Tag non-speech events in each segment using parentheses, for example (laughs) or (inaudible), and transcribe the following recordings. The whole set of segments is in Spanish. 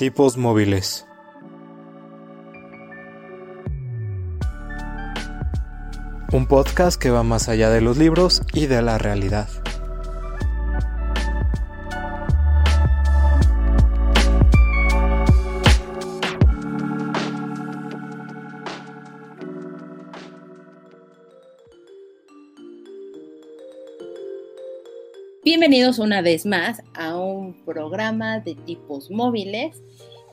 Tipos móviles. Un podcast que va más allá de los libros y de la realidad. Bienvenidos una vez más a un programa de tipos móviles,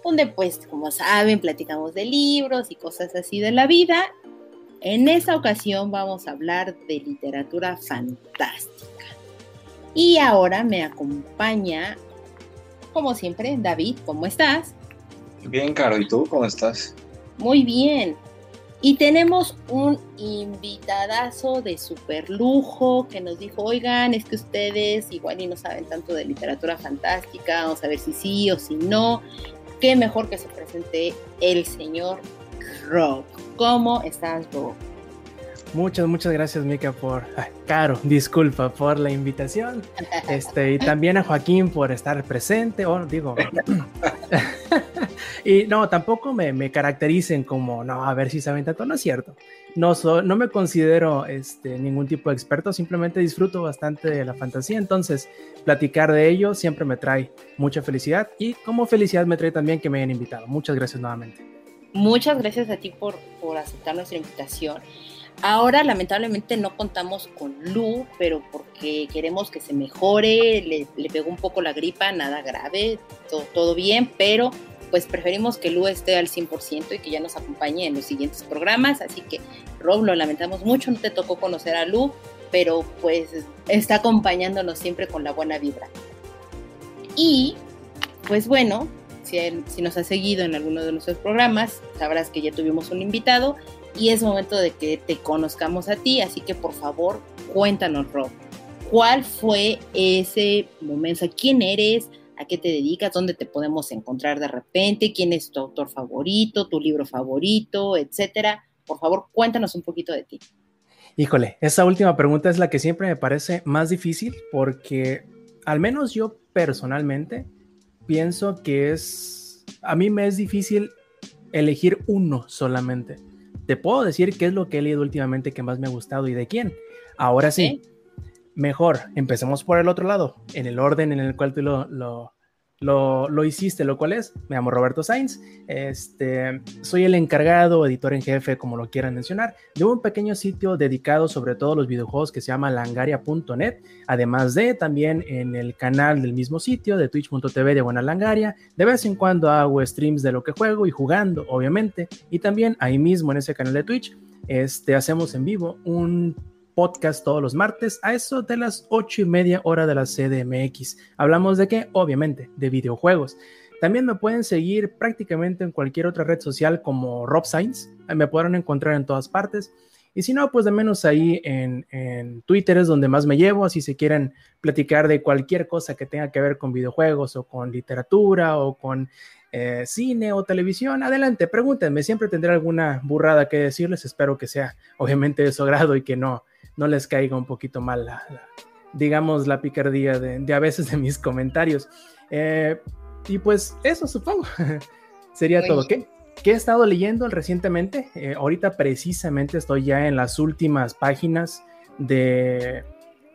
donde pues como saben platicamos de libros y cosas así de la vida. En esta ocasión vamos a hablar de literatura fantástica. Y ahora me acompaña, como siempre, David, ¿cómo estás? Bien, Caro, ¿y tú cómo estás? Muy bien. Y tenemos un invitadazo de super lujo que nos dijo, oigan, es que ustedes igual y no saben tanto de literatura fantástica, vamos a ver si sí o si no. Qué mejor que se presente el señor Rob. ¿Cómo estás, Rob? Muchas, muchas gracias, Mika, por. Caro, disculpa por la invitación. Este, y también a Joaquín por estar presente. O digo. (laughs) y no, tampoco me, me, caractericen como, no, a ver si saben tanto. No es cierto. No, no me considero este, ningún tipo de experto, simplemente disfruto bastante de la fantasía. Entonces, platicar de ello siempre me trae mucha felicidad. Y como felicidad me trae también que me hayan invitado. Muchas gracias nuevamente. Muchas gracias a ti por, por aceptar nuestra invitación. Ahora lamentablemente no contamos con Lu, pero porque queremos que se mejore, le, pegó un poco la gripa, nada grave, todo, todo, bien, pero pues preferimos que Lu esté al 100% y que ya nos acompañe en los siguientes programas, así que Rob, lo lamentamos mucho, no te tocó conocer a Lu, pero pues está acompañándonos siempre con la buena vibra. Y pues bueno, si, si nos has seguido en alguno de nuestros programas, sabrás que ya tuvimos un invitado y es momento de que te conozcamos a ti, así que por favor cuéntanos, Rob, ¿cuál fue ese momento? ¿Quién eres? ¿A qué te dedicas? ¿Dónde te podemos encontrar de repente? ¿Quién es tu autor favorito? ¿Tu libro favorito? Etcétera. Por favor, cuéntanos un poquito de ti. Híjole, esa última pregunta es la que siempre me parece más difícil porque al menos yo personalmente pienso que es, a mí me es difícil elegir uno solamente te puedo decir qué es lo que he leído últimamente que más me ha gustado y de quién. Ahora sí, mejor, empecemos por el otro lado, en el orden en el cual tú lo, lo, lo, hiciste, lo cual es, me llamo Roberto Sainz, este, soy el encargado, editor en jefe, como lo quieran mencionar, de un pequeño sitio dedicado sobre todo a los videojuegos que se llama langaria.net, además de también en el canal del mismo sitio de twitch.tv de Buena Langaria, de vez en cuando hago streams de lo que juego y jugando, obviamente, y también ahí mismo en ese canal de Twitch, este, hacemos en vivo un podcast todos los martes a eso de las ocho y media hora de la CDMX. Hablamos de qué? Obviamente, de videojuegos. También me pueden seguir prácticamente en cualquier otra red social como Rob Sainz. Me podrán encontrar en todas partes. Y si no, pues de menos ahí en, en, Twitter es donde más me llevo. Si quieren platicar de cualquier cosa que tenga que ver con videojuegos o con literatura o con eh, cine o televisión, adelante, pregúntenme. Siempre tendré alguna burrada que decirles. Espero que sea obviamente de su agrado y que no, no les caiga un poquito mal la, digamos, la picardía de, a veces de mis comentarios. Eh, y pues eso supongo. (laughs) Sería todo. ¿Qué, ¿Qué, he estado leyendo recientemente? Eh, ahorita precisamente estoy ya en las últimas páginas de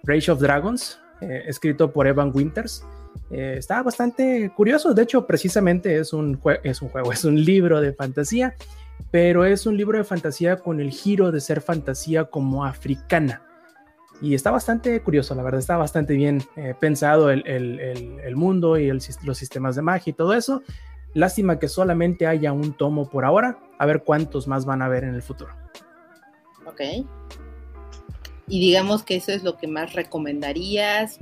Rage of Dragons, eh, escrito por Evan Winters. está bastante curioso, de hecho precisamente es un, es un juego, (laughs) es un libro de fantasía pero es un libro de fantasía con el giro de ser fantasía como africana. Y está bastante curioso, la verdad, está bastante bien eh, pensado el, mundo y los sistemas de magia y todo eso. Lástima que solamente haya un tomo por ahora, a ver cuántos más van a haber en el futuro. Ok. Y digamos que eso es lo que más recomendarías.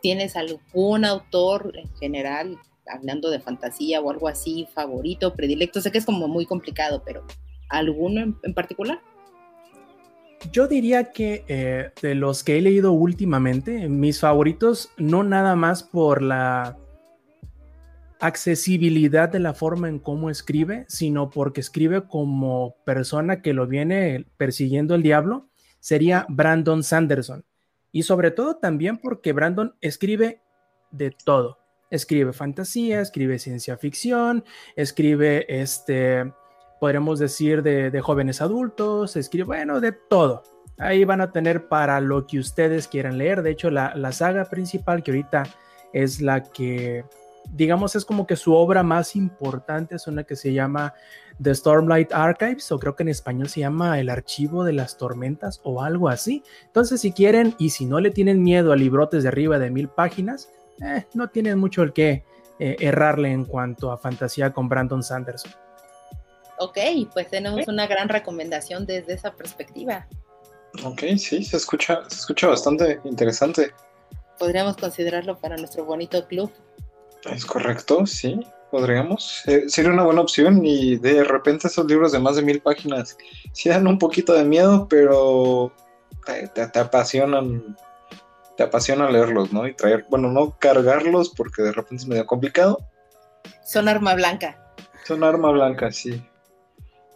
¿Tienes algún autor en general hablando de fantasía o algo así, favorito, predilecto? Sé que es como muy complicado, pero ¿alguno en, particular? Yo diría que eh, de los que he leído últimamente, mis favoritos, no nada más por la accesibilidad de la forma en cómo escribe, sino porque escribe como persona que lo viene persiguiendo el diablo, sería Brandon Sanderson. Y sobre todo también porque Brandon escribe de todo escribe fantasía, escribe ciencia ficción, escribe este, podríamos decir, de, jóvenes adultos, escribe, bueno, de todo. Ahí van a tener para lo que ustedes quieran leer. De hecho, la, la saga principal que ahorita es la que, digamos, es como que su obra más importante, es una que se llama The Stormlight Archives, o creo que en español se llama El Archivo de las Tormentas o algo así. Entonces, si quieren y si no le tienen miedo a librotes de arriba de mil páginas, eh, no tienen mucho el que eh, errarle en cuanto a fantasía con Brandon Sanderson. Ok, pues tenemos una gran recomendación desde esa perspectiva. Ok, sí, se escucha, se escucha bastante interesante. Podríamos considerarlo para nuestro bonito club. Es correcto, sí, podríamos. Eh, sería una buena opción y de repente esos libros de más de mil páginas sí dan un poquito de miedo, pero te apasionan te apasiona leerlos, ¿no? Y traer, bueno, no cargarlos porque de repente es medio complicado. Son arma blanca. Son arma blanca, sí.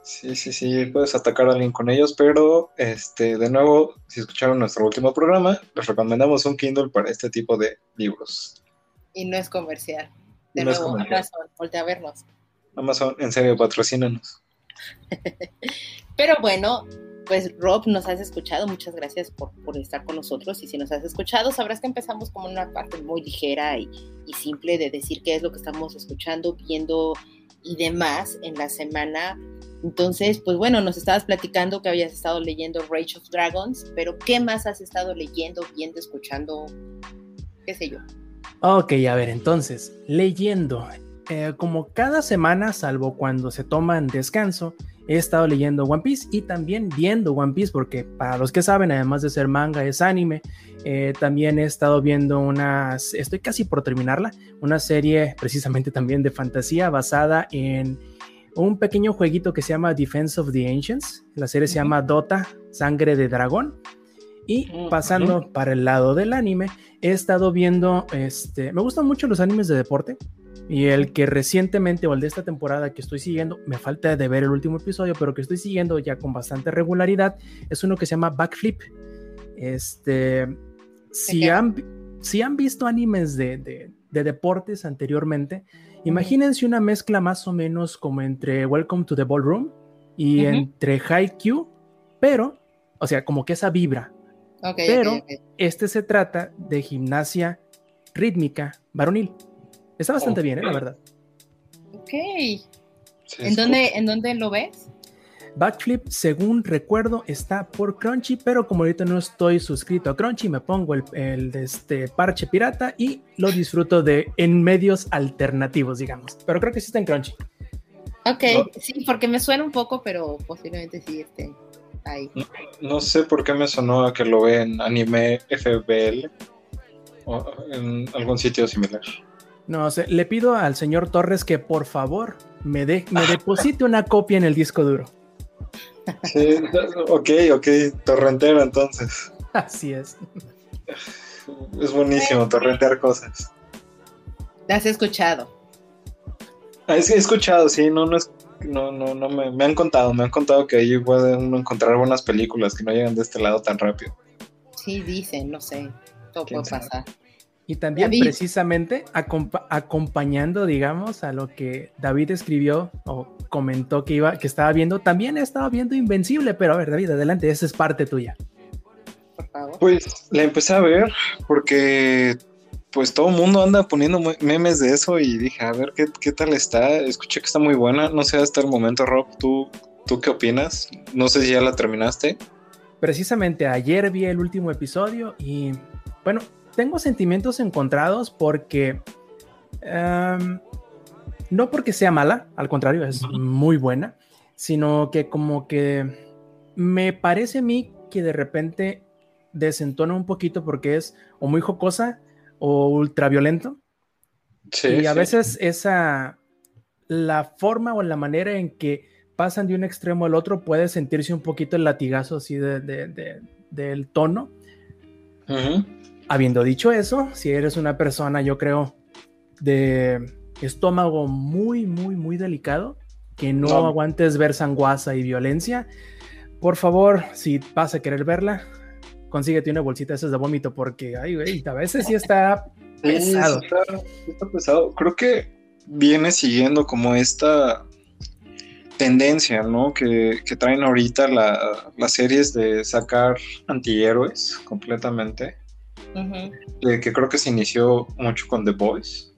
Sí, sí, sí, puedes atacar a alguien con ellos, pero este, de nuevo, si escucharon nuestro último programa, les recomendamos un Kindle para este tipo de libros. Y no es comercial. De nuevo, Amazon, voltea a vernos. Amazon, en serio, patrocínanos. (laughs) pero bueno, pues Rob, nos has escuchado, muchas gracias por, estar con nosotros y si nos has escuchado sabrás que empezamos como una parte muy ligera y, simple de decir qué es lo que estamos escuchando, viendo y demás en la semana. Entonces, pues bueno, nos estabas platicando que habías estado leyendo Rage of Dragons, pero ¿qué más has estado leyendo, viendo, escuchando? ¿Qué sé yo? Ok, a ver, entonces, leyendo. Eh, como cada semana, salvo cuando se toman descanso, he estado leyendo One Piece y también viendo One Piece, porque para los que saben, además de ser manga, es anime. Eh, también he estado viendo unas, estoy casi por terminarla, una serie precisamente también de fantasía basada en un pequeño jueguito que se llama Defense of the Ancients. La serie se llama Dota, Sangre de Dragón. Y pasando para el lado del anime, he estado viendo, este, me gustan mucho los animes de deporte. Y el que recientemente, o el de esta temporada que estoy siguiendo, me falta de ver el último episodio, pero que estoy siguiendo ya con bastante regularidad, es uno que se llama Backflip. Este, si han, si han visto animes de, de, deportes anteriormente, imagínense una mezcla más o menos como entre Welcome to the Ballroom y entre Haikyuu, pero, o sea, como que esa vibra. pero este se trata de gimnasia rítmica varonil. Está bastante bien, ¿eh? la verdad. Ok. ¿En, dónde, ¿En dónde lo ves? Backflip, según recuerdo, está por Crunchy, pero como ahorita no estoy suscrito a Crunchy, me pongo el, el este parche pirata y lo disfruto de en medios alternativos, digamos. Pero creo que sí está en Crunchy. Ok, sí, porque me suena un poco, pero posiblemente sí esté ahí. No, sé por qué me sonó a que lo ve en anime FBL o en algún sitio similar. No, sé, le pido al señor Torres que por favor me, de, me deposite una copia en el disco duro. Sí, ok, ok, torrentero entonces. Así es. Es buenísimo torrentear cosas. ¿Te has escuchado? Ah, he escuchado, sí, no, no es, no, no, no me, me han contado, me han contado que ahí puede uno encontrar buenas películas que no llegan de este lado tan rápido. Sí, dicen, no sé, todo puede pasar. Y también precisamente acompañando, digamos, a lo que David escribió o comentó que iba, que estaba viendo, también estaba viendo Invencible, pero a ver, David, adelante, esa es parte tuya. Pues la empecé a ver porque pues todo el mundo anda poniendo memes de eso y dije, a ver, ¿qué, ¿qué, tal está? Escuché que está muy buena, no sé hasta el momento, Rob, ¿tú, ¿tú qué opinas? No sé si ya la terminaste. Precisamente ayer vi el último episodio y bueno, tengo sentimientos encontrados porque em, no porque sea mala, al contrario, es muy buena, sino que como que me parece a mí que de repente desentona un poquito porque es o muy jocosa o ultraviolento. Sí, y a veces esa, la forma o la manera en que pasan de un extremo al otro puede sentirse un poquito el latigazo así de, del tono. Habiendo dicho eso, si eres una persona, yo creo, de estómago muy, muy, muy delicado, que no, aguantes ver sanguaza y violencia, por favor, si vas a querer verla, consíguete una bolsita de esas de vómito, porque ay, güey, a veces sí está pesado. está, pesado. Creo que viene siguiendo como esta tendencia, ¿no? Que, traen ahorita las series de sacar antihéroes completamente. Que creo que se inició mucho con The Boys.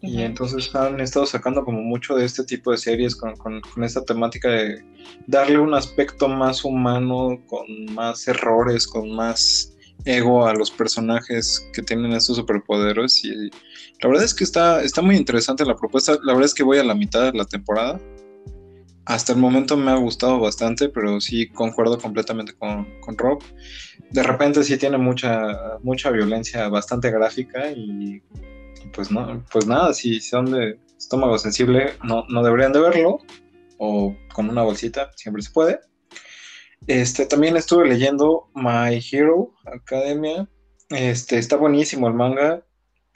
Y entonces han estado sacando como mucho de este tipo de series con, con, esta temática de darle un aspecto más humano, con más errores, con más ego a los personajes que tienen estos superpoderes. Y la verdad es que está, está muy interesante la propuesta. La verdad es que voy a la mitad de la temporada. Hasta el momento me ha gustado bastante, pero sí concuerdo completamente con, con Rob. De repente sí tiene mucha, mucha violencia bastante gráfica y pues no, pues nada, si son de estómago sensible, no, no deberían de verlo, o con una bolsita, siempre se puede. Este, también estuve leyendo My Hero Academia. Este, está buenísimo el manga.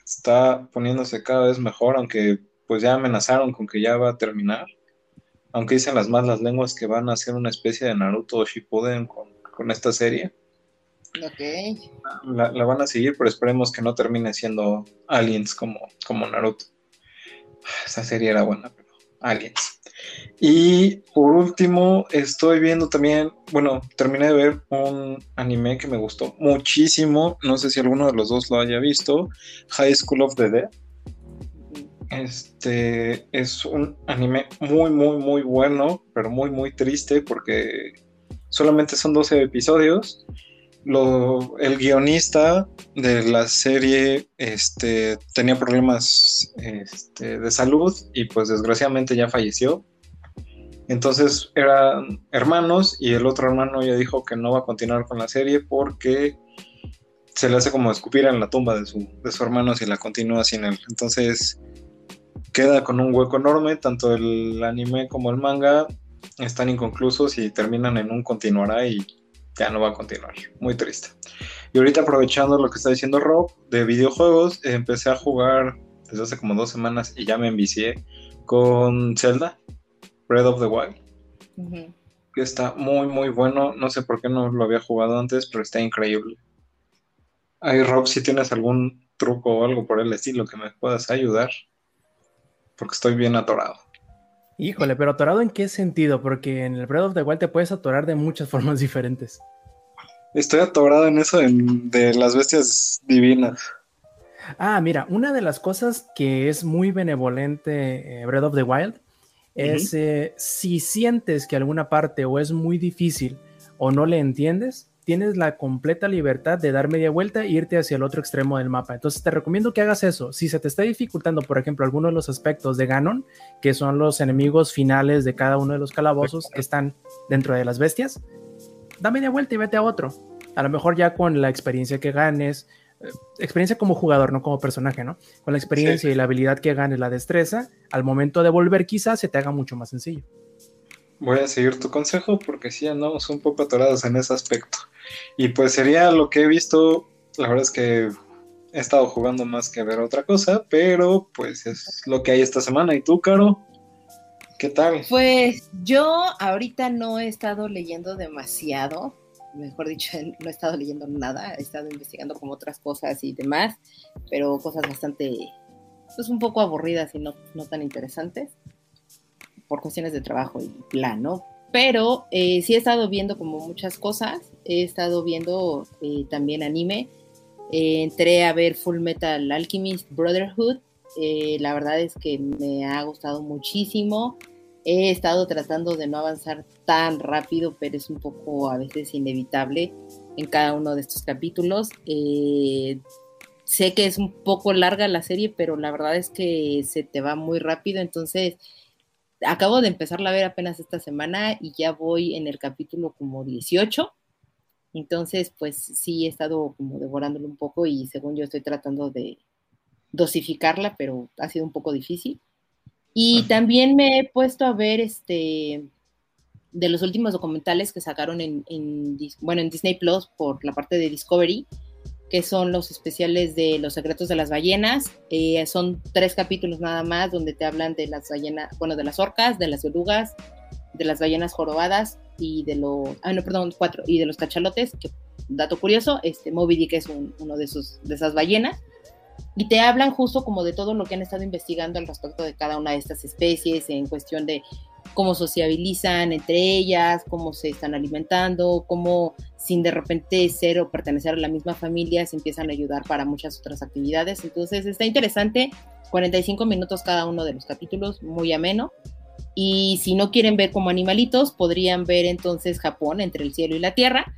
Está poniéndose cada vez mejor, aunque pues ya amenazaron con que ya va a terminar. Aunque dicen las malas lenguas que van a hacer una especie de Naruto Shippuden con, con esta serie. Ok. La, van a seguir, pero esperemos que no termine siendo Aliens como, como Naruto. Esa serie era buena, pero Aliens. Y por último, estoy viendo también, bueno, terminé de ver un anime que me gustó muchísimo. No sé si alguno de los dos lo haya visto. High School of the Dead. Este es un anime muy, muy, muy bueno, pero muy, muy triste porque solamente son 12 episodios el guionista de la serie este, tenía problemas este, de salud y pues desgraciadamente ya falleció. Entonces eran hermanos y el otro hermano ya dijo que no va a continuar con la serie porque se le hace como escupir en la tumba de su, de su hermano si la continúa sin él. Entonces queda con un hueco enorme, tanto el anime como el manga están inconclusos y terminan en un continuará y ya no va a continuar. Muy triste. Y ahorita aprovechando lo que está diciendo Rob de videojuegos, empecé a jugar desde hace como dos semanas y ya me envicié con Zelda, Breath of the Wild. Que está muy, muy bueno. No sé por qué no lo había jugado antes, pero está increíble. Ay, Rob, si tienes algún truco o algo por el estilo que me puedas ayudar, porque estoy bien atorado. Híjole, pero atorado en qué sentido? Porque en el Breath of the Wild te puedes atorar de muchas (laughs) formas diferentes. Estoy atorado en eso de las bestias divinas. Ah, mira, una de las cosas que es muy benevolente eh, Breath of the Wild es eh, si sientes que alguna parte o es muy difícil o no le entiendes, tienes la completa libertad de dar media vuelta e irte hacia el otro extremo del mapa. Entonces te recomiendo que hagas eso. Si se te está dificultando, por ejemplo, alguno de los aspectos de Ganon, que son los enemigos finales de cada uno de los calabozos que están dentro de las bestias, da media vuelta y vete a otro. A lo mejor ya con la experiencia que ganes, eh, experiencia como jugador, no como personaje, ¿no? Con la experiencia y la habilidad que ganes, la destreza, al momento de volver quizás se te haga mucho más sencillo. Voy a seguir tu consejo porque sí andamos un poco atorados en ese aspecto. Y pues sería lo que he visto. La verdad es que he estado jugando más que ver otra cosa, pero pues es lo que hay esta semana. ¿Y tú, Caro? ¿Qué tal? Pues yo ahorita no he estado leyendo demasiado, mejor dicho, (laughs) no he estado leyendo nada, he estado investigando como otras cosas y demás, pero cosas bastante, pues un poco aburridas y no, no tan interesantes por cuestiones de trabajo y plan. Pero eh, sí he estado viendo como muchas cosas, he estado viendo eh, también anime, eh, entré a ver Full Metal Alchemist Brotherhood, la verdad es que me ha gustado muchísimo, he estado tratando de no avanzar tan rápido, pero es un poco a veces inevitable en cada uno de estos capítulos. sé que es un poco larga la serie, pero la verdad es que se te va muy rápido, entonces acabo de empezarla a ver apenas esta semana y ya voy en el capítulo como 18. Entonces, pues sí he estado como devorándolo un poco y según yo estoy tratando de dosificarla, pero ha sido un poco difícil. Y también me he puesto a ver este de los últimos documentales que sacaron en, en, bueno, en Disney Plus por la parte de Discovery que son los especiales de Los secretos de las ballenas. Eh, son tres capítulos nada más donde te hablan de las ballenas, bueno, de las orcas, de las orugas, de las ballenas jorobadas y de los, ah, no, perdón, cuatro, y de los cachalotes, que dato curioso, este Moby Dick es uno de, sus, de esas ballenas. y te hablan justo como de todo lo que han estado investigando al respecto de cada una de estas especies en cuestión de cómo sociabilizan entre ellas, cómo se están alimentando, cómo sin de repente ser o pertenecer a la misma familia se empiezan a ayudar para muchas otras actividades. Entonces está interesante, 45 minutos cada uno de los capítulos, muy ameno. Y si no quieren ver como animalitos, podrían ver entonces Japón entre el cielo y la tierra,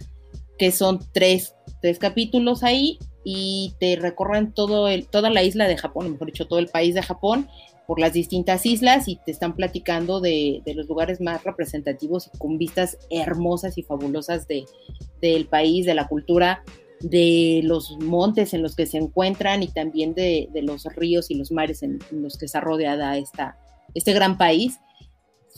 que son tres, tres capítulos ahí y te recorren todo el, toda la isla de Japón, mejor dicho, todo el país de Japón por las distintas islas y te están platicando de, los lugares más representativos y con vistas hermosas y fabulosas de, del país, de la cultura, de los montes en los que se encuentran y también de, los ríos y los mares en, los que está rodeada esta, este gran país.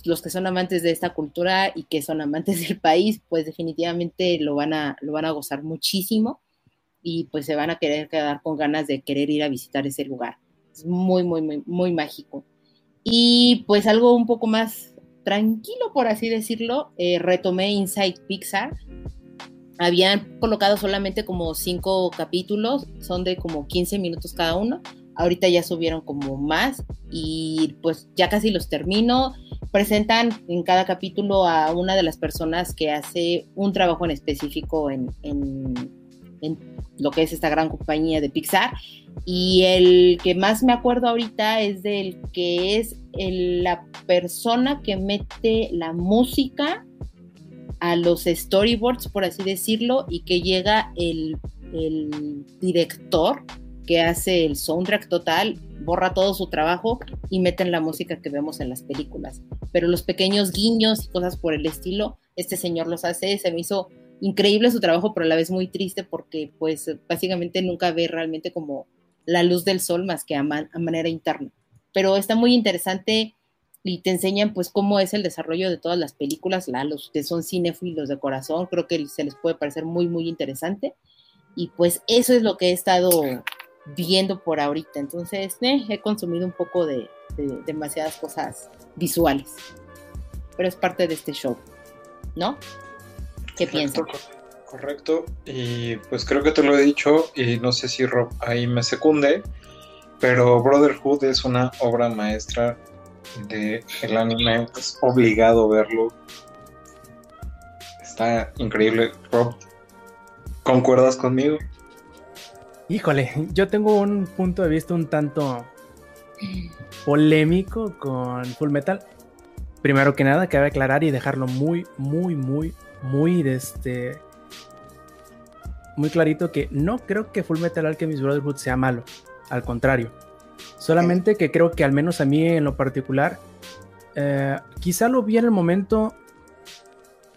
Los que son amantes de esta cultura y que son amantes (laughs) del país, pues definitivamente lo van a, lo van a gozar muchísimo y pues se van a querer quedar con ganas de querer ir a visitar ese lugar muy, muy, muy, muy mágico. Y pues algo un poco más tranquilo, por así decirlo, eh, retomé Inside Pixar. Habían colocado solamente como cinco capítulos, son de como 15 minutos cada uno. Ahorita ya subieron como más y pues ya casi los termino. Presentan en cada capítulo a una de las personas que hace un trabajo en específico en, en, en lo que es esta gran compañía de Pixar y el que más me acuerdo ahorita es del que es la persona que mete la música a los storyboards, por así decirlo, y que llega el, el director que hace el soundtrack total, borra todo su trabajo y meten la música que vemos en las películas. Pero los pequeños guiños y cosas por el estilo, este señor los hace, se me hizo increíble su trabajo, pero a la vez muy triste porque pues básicamente nunca ve realmente como la luz del sol más que a, manera interna. Pero está muy interesante y te enseñan pues cómo es el desarrollo de todas las películas, la, los que son cinéfilos de corazón, creo que se les puede parecer muy, muy interesante. Y pues eso es lo que he estado viendo por ahorita. Entonces eh, he consumido un poco de, demasiadas cosas visuales. Pero es parte de este show, ¿no? ¿Qué piensas? Correcto, y pues creo que te lo he dicho y no sé si Rob ahí me secunde, pero Brotherhood es una obra maestra de el anime, es obligado verlo. Está increíble. Rob, ¿concuerdas conmigo? Híjole, yo tengo un punto de vista un tanto polémico con Full Metal. Primero que nada, cabe aclarar y dejarlo muy, muy, muy, muy de este muy clarito que no creo que Full Metal Alchemist Brotherhood sea malo, al contrario. Solamente que creo que al menos a mí en lo particular, eh, quizá lo vi en el momento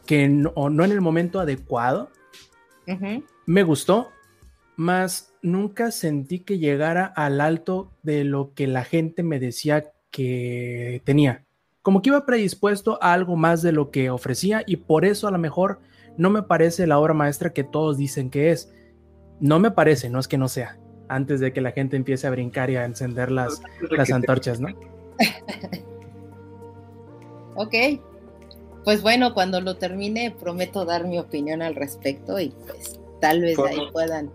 que no, o no en el momento adecuado. Me gustó, más nunca sentí que llegara al alto de lo que la gente me decía que tenía. Como que iba predispuesto a algo más de lo que ofrecía y por eso a lo mejor no me parece la obra maestra que todos dicen que es. No me parece, no es que no sea. Antes de que la gente empiece a brincar y a encender las, las antorchas, ¿no? (laughs) ok. Pues bueno, cuando lo termine, prometo dar mi opinión al respecto y pues tal vez ahí puedan,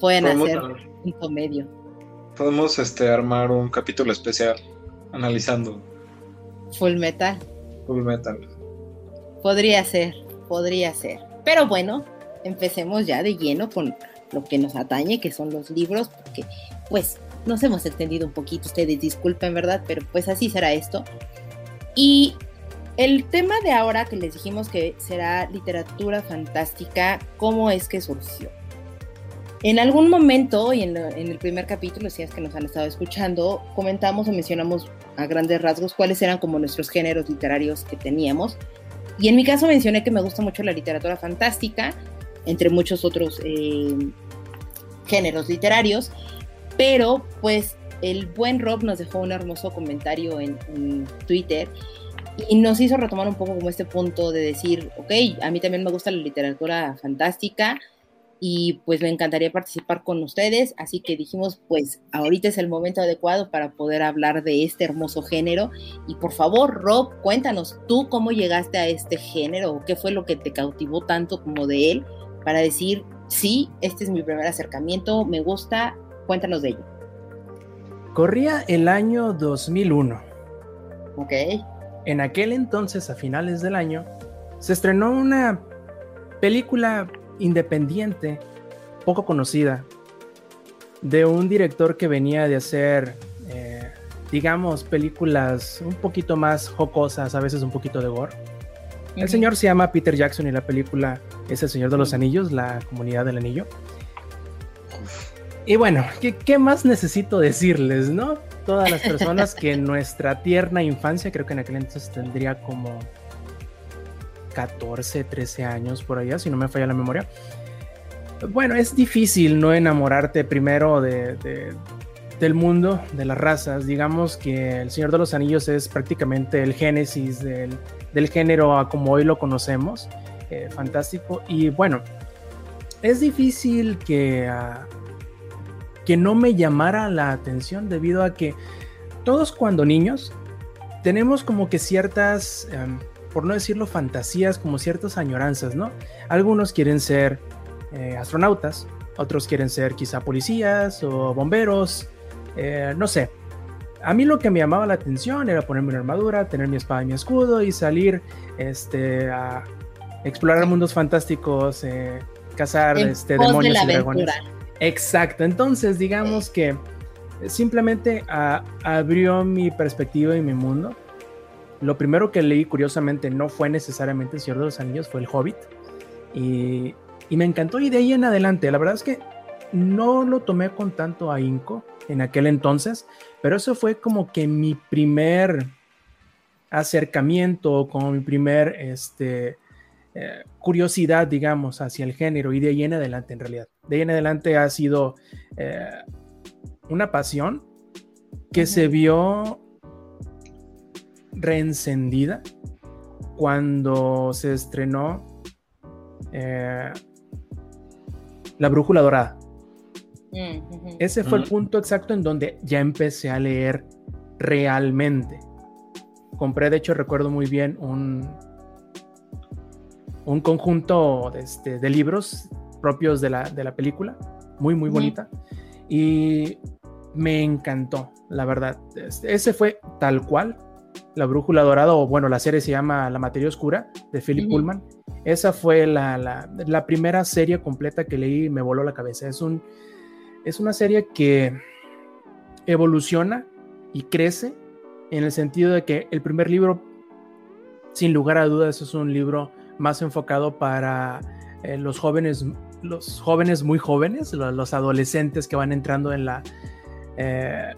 puedan hacer un medio. Podemos este, armar un capítulo especial analizando. Full metal. Full metal. Podría ser, podría ser. Pero bueno, empecemos ya de lleno con lo que nos atañe, que son los libros, porque pues nos hemos entendido un poquito, ustedes disculpen, ¿verdad? Pero pues así será esto. Y el tema de ahora que les dijimos que será literatura fantástica, ¿cómo es que surgió? En algún momento, y en, en, el primer capítulo, si es que nos han estado escuchando, comentamos o mencionamos a grandes rasgos cuáles eran como nuestros géneros literarios que teníamos. Y en mi caso mencioné que me gusta mucho la literatura fantástica, entre muchos otros eh, géneros literarios, pero pues el buen Rob nos dejó un hermoso comentario en, en, Twitter y nos hizo retomar un poco como este punto de decir, ok, a mí también me gusta la literatura fantástica, y pues me encantaría participar con ustedes, así que dijimos pues ahorita es el momento adecuado para poder hablar de este hermoso género y por favor Rob, cuéntanos tú cómo llegaste a este género, qué fue lo que te cautivó tanto como de él para decir, sí, este es mi primer acercamiento, me gusta, cuéntanos de ello. Corría el año 2001. Ok. En aquel entonces, a finales del año, se estrenó una película independiente, poco conocida, de un director que venía de hacer, eh, digamos, películas un poquito más jocosas, a veces un poquito de gore. El señor se llama Peter Jackson y la película es El Señor de los Anillos, la comunidad del anillo. Y bueno, ¿qué, más necesito decirles, no? Todas las personas que en nuestra tierna infancia, creo que en aquel entonces tendría como 14, 13 años por allá, si no me falla la memoria. Bueno, es difícil no enamorarte primero de, del mundo, de las razas. Digamos que El Señor de los Anillos es prácticamente el génesis del, del género como hoy lo conocemos. Eh, fantástico. Y bueno, es difícil que, ah, que no me llamara la atención debido a que todos cuando niños tenemos como que ciertas, em, por no decirlo fantasías, como ciertas añoranzas, ¿no? Algunos quieren ser eh, astronautas, otros quieren ser quizá policías o bomberos, eh, no sé. A mí lo que me llamaba la atención era ponerme una armadura, tener mi espada y mi escudo y salir este, a explorar mundos fantásticos, eh, cazar este, demonios y dragones. Exacto, entonces digamos que simplemente abrió mi perspectiva y mi mundo. Lo primero que leí, curiosamente, no fue necesariamente El Señor de los Anillos, fue El Hobbit. Y, y me encantó y de ahí en adelante, la verdad es que no lo tomé con tanto ahínco en aquel entonces, pero eso fue como que mi primer acercamiento, como mi primer este, eh, curiosidad, digamos, hacia el género y de ahí en adelante en realidad. De ahí en adelante ha sido eh, una pasión que se vio reencendida cuando se estrenó eh, La Brújula Dorada. Mm, Ese fue el punto exacto en donde ya empecé a leer realmente. Compré, de hecho, recuerdo muy bien un, un conjunto de, este, de libros propios de la, de la, película, muy, muy bonita. Y me encantó, la verdad. Este, ese fue tal cual, La Brújula Dorada, o bueno, la serie se llama La Materia Oscura, de Philip Pullman. Esa fue la, la, la, primera serie completa que leí y me voló la cabeza. Es un es una serie que evoluciona y crece en el sentido de que el primer libro, sin lugar a dudas, es un libro más enfocado para eh, los jóvenes, los jóvenes muy jóvenes, los, adolescentes que van entrando en la eh,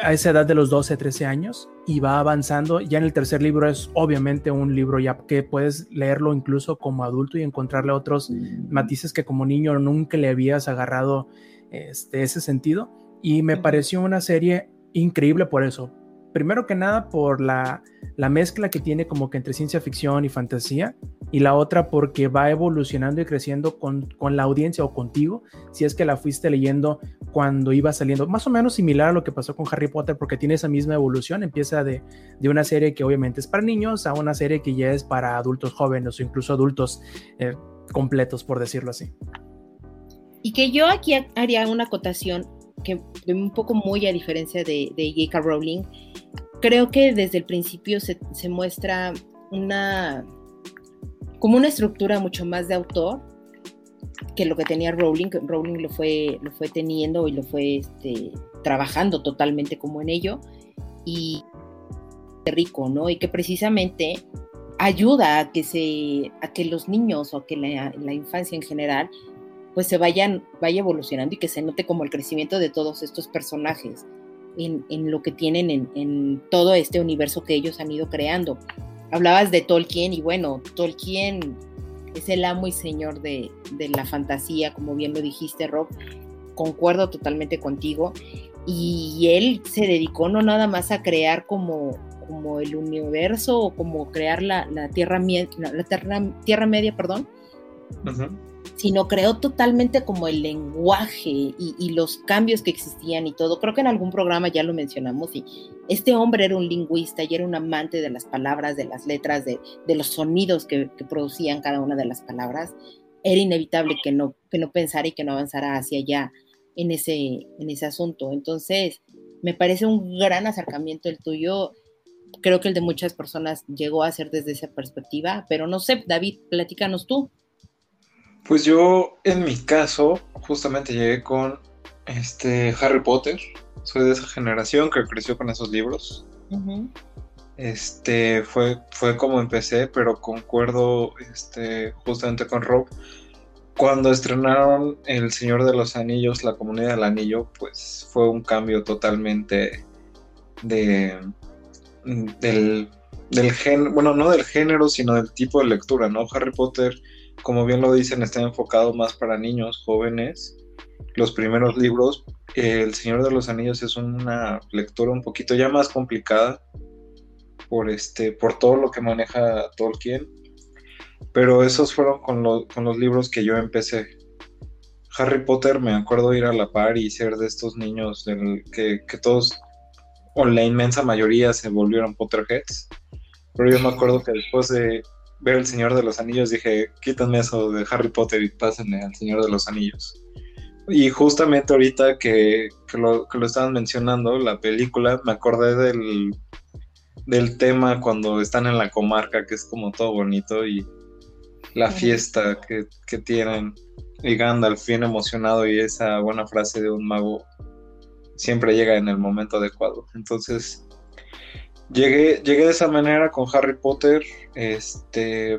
a esa edad de los 12, 13 años y va avanzando. Ya en el tercer libro es obviamente un libro ya que puedes leerlo incluso como adulto y encontrarle otros matices que como niño nunca le habías agarrado este, ese sentido. Y me pareció una serie increíble por eso. Primero que nada por la, mezcla que tiene como que entre ciencia ficción y fantasía. Y la otra porque va evolucionando y creciendo con, la audiencia o contigo, si es que la fuiste leyendo cuando iba saliendo. Más o menos similar a lo que pasó con Harry Potter porque tiene esa misma evolución. Empieza de, una serie que obviamente es para niños a una serie que ya es para adultos jóvenes o incluso adultos eh, completos, por decirlo así. Y que yo aquí haría una acotación que un poco muy a diferencia de, de J.K. Rowling, creo que desde el principio se, se, muestra una como una estructura mucho más de autor que lo que tenía Rowling. Rowling lo fue, lo fue teniendo y lo fue este, trabajando totalmente como en ello. Y rico, ¿no? Y que precisamente ayuda a que se a que los niños o que la, la infancia en general pues se vayan, vaya evolucionando y que se note como el crecimiento de todos estos personajes en, lo que tienen en, todo este universo que ellos han ido creando. Hablabas de Tolkien y bueno, Tolkien es el amo y señor de, la fantasía, como bien lo dijiste, Rob. Concuerdo totalmente contigo. Y él se dedicó no nada más a crear como, como el universo o como crear la, tierra, la, tierra, tierra Media, perdón, sino creó totalmente como el lenguaje y, los cambios que existían y todo. Creo que en algún programa ya lo mencionamos y este hombre era un lingüista y era un amante de las palabras, de las letras, de, los sonidos que, producían cada una de las palabras. Era inevitable que no, que no pensara y que no avanzara hacia allá en ese, en ese asunto. Entonces, me parece un gran acercamiento el tuyo. Creo que el de muchas personas llegó a ser desde esa perspectiva, pero no sé, David, platícanos tú. Pues yo, en mi caso, justamente llegué con este Harry Potter. Soy de esa generación que creció con esos libros. Este fue, fue como empecé, pero concuerdo este, justamente con Rob. Cuando estrenaron El Señor de los Anillos, la comunidad del anillo, pues fue un cambio totalmente de del, del género, bueno, no del género, sino del tipo de lectura, ¿no? Harry Potter, como bien lo dicen, está enfocado más para niños, jóvenes. Los primeros libros, El Señor de los Anillos es una lectura un poquito ya más complicada, por, este, por todo lo que maneja Tolkien. Pero esos fueron con, con los libros que yo empecé. Harry Potter me acuerdo ir a la par y ser de estos niños del, que, que, todos, o la inmensa mayoría, se volvieron Potterheads. Pero yo me acuerdo que después de ver El Señor de los Anillos dije, quítanme eso de Harry Potter y pásenme al Señor de los Anillos. Y justamente ahorita que, que, lo, que lo estaban mencionando, la película, me acordé del, del tema cuando están en la comarca, que es como todo bonito, y la fiesta que, que tienen. Y Gandalf bien emocionado y esa buena frase de un mago siempre llega en el momento adecuado. Entonces, llegué, llegué de esa manera con Harry Potter. Este,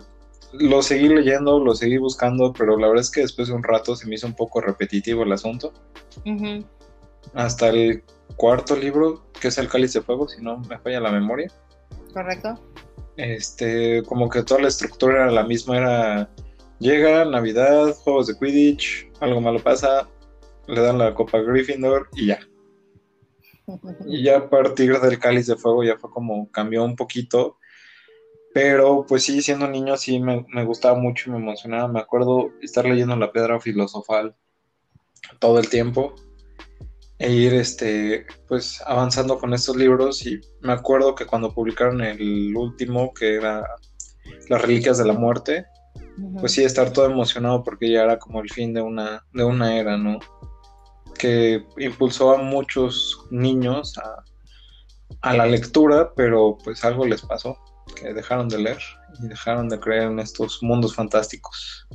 lo seguí leyendo, lo seguí buscando, pero la verdad es que después de un rato se me hizo un poco repetitivo el asunto. Hasta el cuarto libro, que es El Cáliz de Fuego, si no me falla la memoria. Correcto. Este, como que toda la estructura era la misma, era llega Navidad, juegos de Quidditch, algo malo pasa, le dan la copa Gryffindor y ya. Y ya a partir del Cáliz de Fuego ya fue como cambió un poquito. Pero pues sí, siendo niño sí me, me gustaba mucho y me emocionaba. Me acuerdo estar leyendo la piedra filosofal todo el tiempo e ir este pues avanzando con estos libros y me acuerdo que cuando publicaron el último que era Las reliquias de la muerte pues sí estar todo emocionado porque ya era como el fin de una de una era no que impulsó a muchos niños a, a la lectura pero pues algo les pasó que dejaron de leer y dejaron de creer en estos mundos fantásticos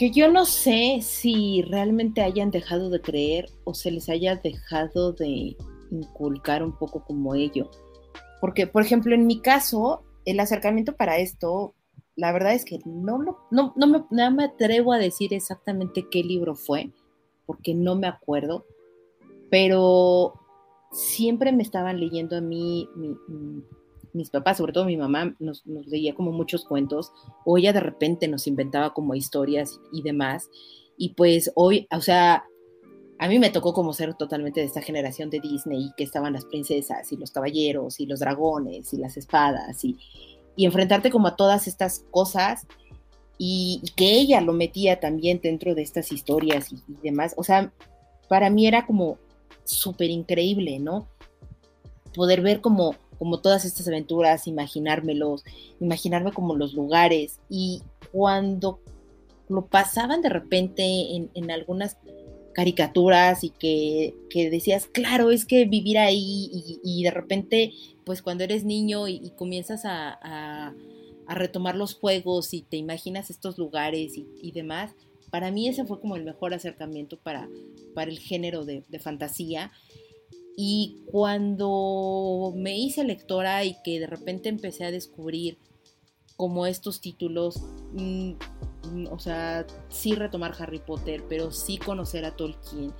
que yo no sé si realmente hayan dejado de creer o se les haya dejado de inculcar un poco como ello. Porque, por ejemplo, en mi caso, el acercamiento para esto, la verdad es que no, no, no, me, no me atrevo a decir exactamente qué libro fue, porque no me acuerdo, pero siempre me estaban leyendo a mí mi, mis papás, sobre todo mi mamá, nos, leía como muchos cuentos, o ella de repente nos inventaba como historias y demás. Y pues hoy, o sea, a mí me tocó como ser totalmente de esta generación de Disney, que estaban las princesas y los caballeros y los dragones y las espadas y, y enfrentarte como a todas estas cosas y, que ella lo metía también dentro de estas historias y, demás. O sea, para mí era como súper increíble, ¿no? Poder ver como como todas estas aventuras, imaginármelos, imaginarme como los lugares. Y cuando lo pasaban de repente en, algunas caricaturas y que, decías, claro, es que vivir ahí y, de repente, pues cuando eres niño y, comienzas a, retomar los juegos y te imaginas estos lugares y, demás, para mí ese fue como el mejor acercamiento para, para el género de, de fantasía. Y cuando me hice lectora y que de repente empecé a descubrir como estos títulos, mm, o sea, sí retomar Harry Potter, pero sí conocer a Tolkien,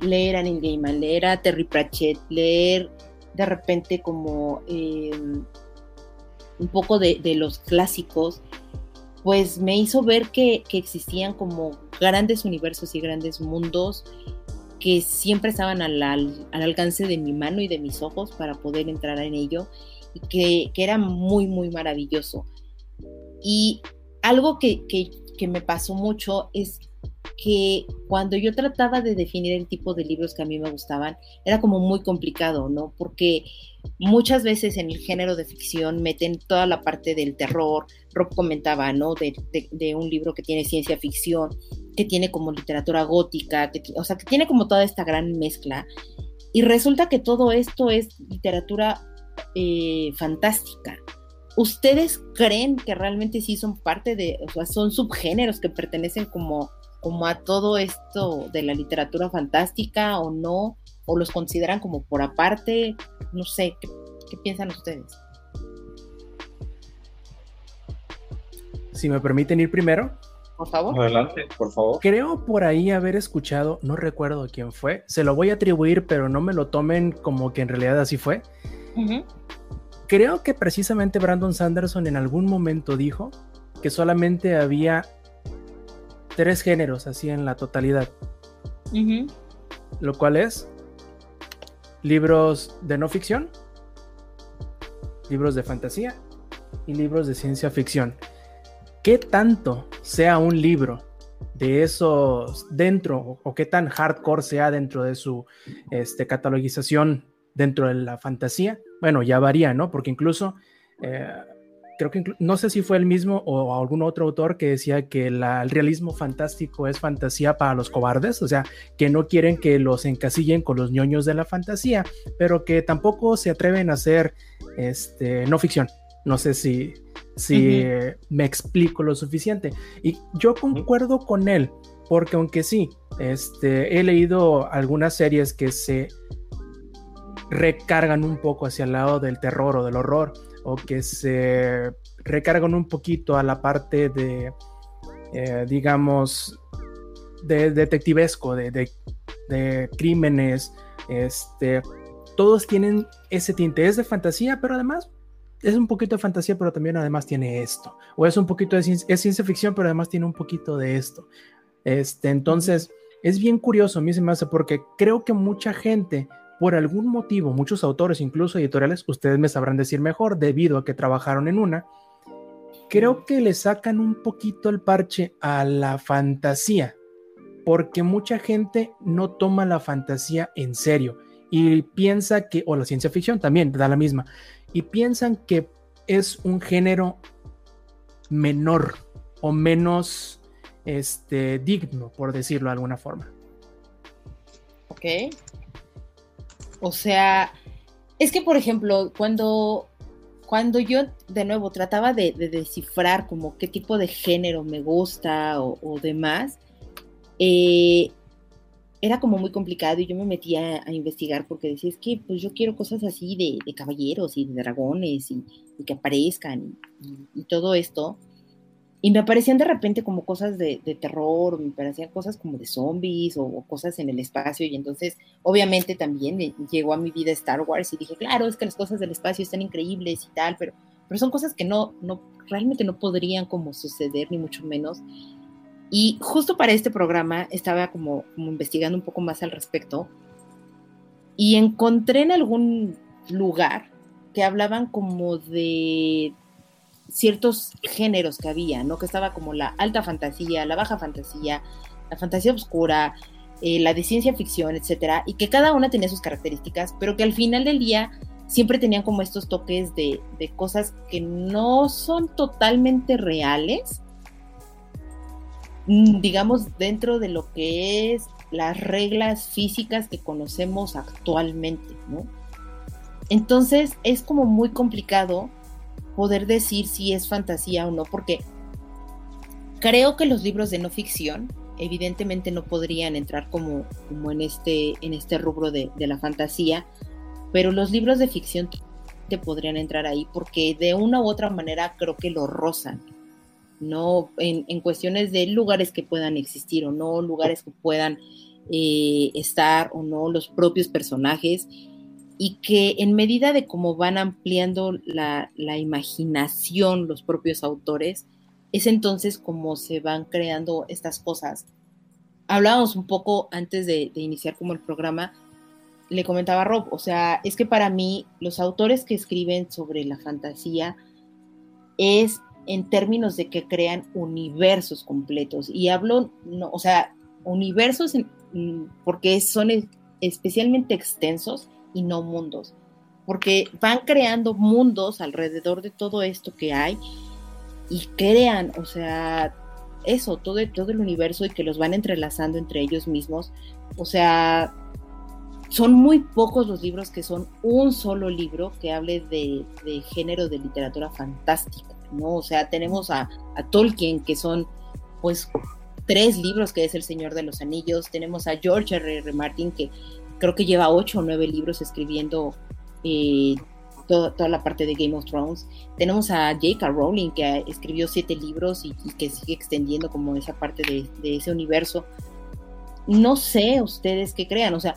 leer a Neil Gaiman, leer a Terry Pratchett, leer de repente como em, un poco de, los clásicos, pues me hizo ver que, que existían como grandes universos y grandes mundos que siempre estaban al, alcance de mi mano y de mis ojos para poder entrar en ello y que, era muy, muy maravilloso. Y algo que, que, me pasó mucho es que cuando yo trataba de definir el tipo de libros que a mí me gustaban, era como muy complicado, ¿no? Porque muchas veces en el género de ficción meten toda la parte del terror, Rob comentaba, ¿no? De, un libro que tiene ciencia ficción, que tiene como literatura gótica, o sea, que tiene como toda esta gran mezcla. Y resulta que todo esto es literatura eh, fantástica. ¿Ustedes creen que realmente sí son parte de, o sea, son subgéneros que pertenecen como, como a todo esto de la literatura fantástica o no? ¿O los consideran como por aparte? No sé, qué piensan ustedes? Si me permiten ir primero. Por favor. Adelante, por favor. Creo por ahí haber escuchado, no recuerdo quién fue, se lo voy a atribuir, pero no me lo tomen como que en realidad así fue. Creo que precisamente Brandon Sanderson en algún momento dijo que solamente había tres géneros así en la totalidad. Lo cual es libros de no ficción, libros de fantasía y libros de ciencia ficción qué tanto sea un libro de esos dentro o qué tan hardcore sea dentro de su este, catalogización dentro de la fantasía, bueno, ya varía, ¿no? Porque incluso, eh, creo que no sé si fue el mismo o algún otro autor que decía que el realismo fantástico es fantasía para los cobardes, o sea, que no quieren que los encasillen con los ñoños de la fantasía, pero que tampoco se atreven a hacer este, no ficción. No sé si, si me explico lo suficiente. Y yo concuerdo con él, porque aunque sí, este, he leído algunas series que se recargan un poco hacia el lado del terror o del horror, o que se recargan un poquito a la parte de, eh, digamos, de detectivesco, de, de, crímenes, este, todos tienen ese tinte, es de fantasía, pero además es un poquito de fantasía, pero también además tiene esto. O es un poquito de ciencia, es ciencia ficción, pero además tiene un poquito de esto. Este, entonces, es bien curioso, a mí se me hace, porque creo que mucha gente, por algún motivo, muchos autores, incluso editoriales, ustedes me sabrán decir mejor, debido a que trabajaron en una, creo que le sacan un poquito el parche a la fantasía, porque mucha gente no toma la fantasía en serio y piensa que, o la ciencia ficción también, da la misma, y piensan que es un género menor o menos este, digno, por decirlo de alguna forma. Ok. O sea, es que, por ejemplo, cuando, cuando yo de nuevo trataba de, descifrar como qué tipo de género me gusta o, o demás, eh, era como muy complicado y yo me metía a, investigar porque decía, es que pues yo quiero cosas así de, caballeros y de dragones y, que aparezcan y, todo esto. Y me aparecían de repente como cosas de, terror, me aparecían cosas como de zombies o, cosas en el espacio. Y entonces, obviamente, también llegó a mi vida Star Wars y dije, claro, es que las cosas del espacio están increíbles y tal, pero, pero son cosas que no, no, realmente no podrían como suceder, ni mucho menos. Y justo para este programa estaba como, investigando un poco más al respecto y encontré en algún lugar que hablaban como de ciertos géneros que había, ¿no? Que estaba como la alta fantasía, la baja fantasía, la fantasía oscura, eh, la de ciencia ficción, etcétera, y que cada una tenía sus características, pero que al final del día siempre tenían como estos toques de, de cosas que no son totalmente reales, Mm, digamos, dentro de lo que es las reglas físicas que conocemos actualmente, ¿no? Entonces es como muy complicado poder decir si es fantasía o no, porque creo que los libros de no ficción evidentemente no podrían entrar como, como en, este, en este rubro de, de la fantasía, pero los libros de ficción te podrían entrar ahí porque de una u otra manera creo que lo rozan no en, cuestiones de lugares que puedan existir o no, lugares que puedan eh, estar o no, los propios personajes, y que en medida de cómo van ampliando la, imaginación los propios autores, es entonces como se van creando estas cosas. Hablábamos un poco antes de, de iniciar como el programa, le comentaba a Rob, o sea, es que para mí los autores que escriben sobre la fantasía es en términos de que crean universos completos. Y hablo, no, o sea, universos mm, porque son especialmente extensos y no mundos. Porque van creando mundos alrededor de todo esto que hay y crean, o sea, eso, todo, todo el universo y que los van entrelazando entre ellos mismos. O sea, son muy pocos los libros que son un solo libro que hable de, género de literatura fantástica, ¿no? O sea, tenemos a, a, Tolkien, que son, pues, tres libros, que es El Señor de los Anillos, tenemos a George R. R. Martin, que creo que lleva ocho o nueve libros escribiendo eh, toda la parte de Game of Thrones. Tenemos a J.K. Rowling, que escribió siete libros y, que sigue extendiendo como esa parte de, ese universo. No sé ustedes qué crean, o sea,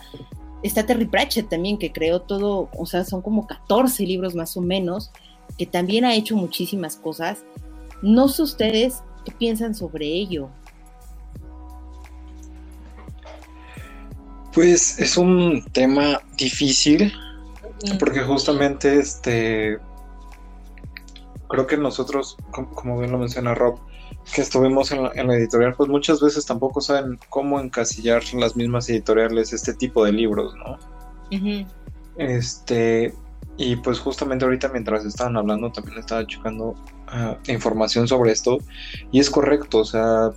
está Terry Pratchett también, que creó todo, o sea, son como 14 libros más o menos, que también ha hecho muchísimas cosas. No sé ustedes qué piensan sobre ello. Pues es un tema difícil porque justamente este creo que nosotros, como, bien lo menciona Rob, que estuvimos en la, editorial, pues muchas veces tampoco saben cómo encasillar las mismas editoriales este tipo de libros, ¿no? Este, y pues justamente ahorita mientras estaban hablando también estaba checando ah, información sobre esto y es correcto, o sea,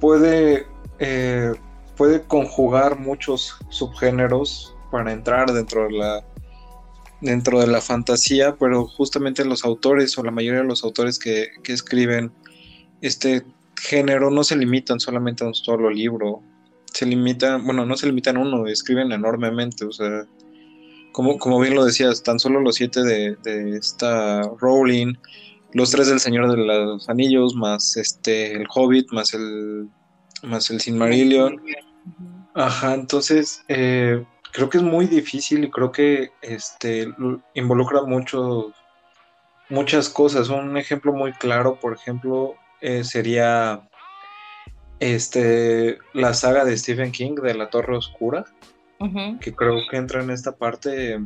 puede eh, puede conjugar muchos subgéneros para entrar dentro de la dentro de la fantasía, pero justamente los autores o la mayoría de los autores que, escriben este género no se limitan solamente a un solo libro, se limitan, bueno, no se limitan a uno, escriben enormemente, o sea, como, como bien lo decías, tan solo los siete de, de esta Rowling, los tres del Señor de los Anillos, más este el Hobbit, más el más el Silmarillion, Ajá, entonces eh, creo que es muy difícil y creo que este involucra mucho, muchas cosas. Un ejemplo muy claro, por ejemplo, eh, sería este la saga de Stephen King de La Torre Oscura, que creo que entra en esta parte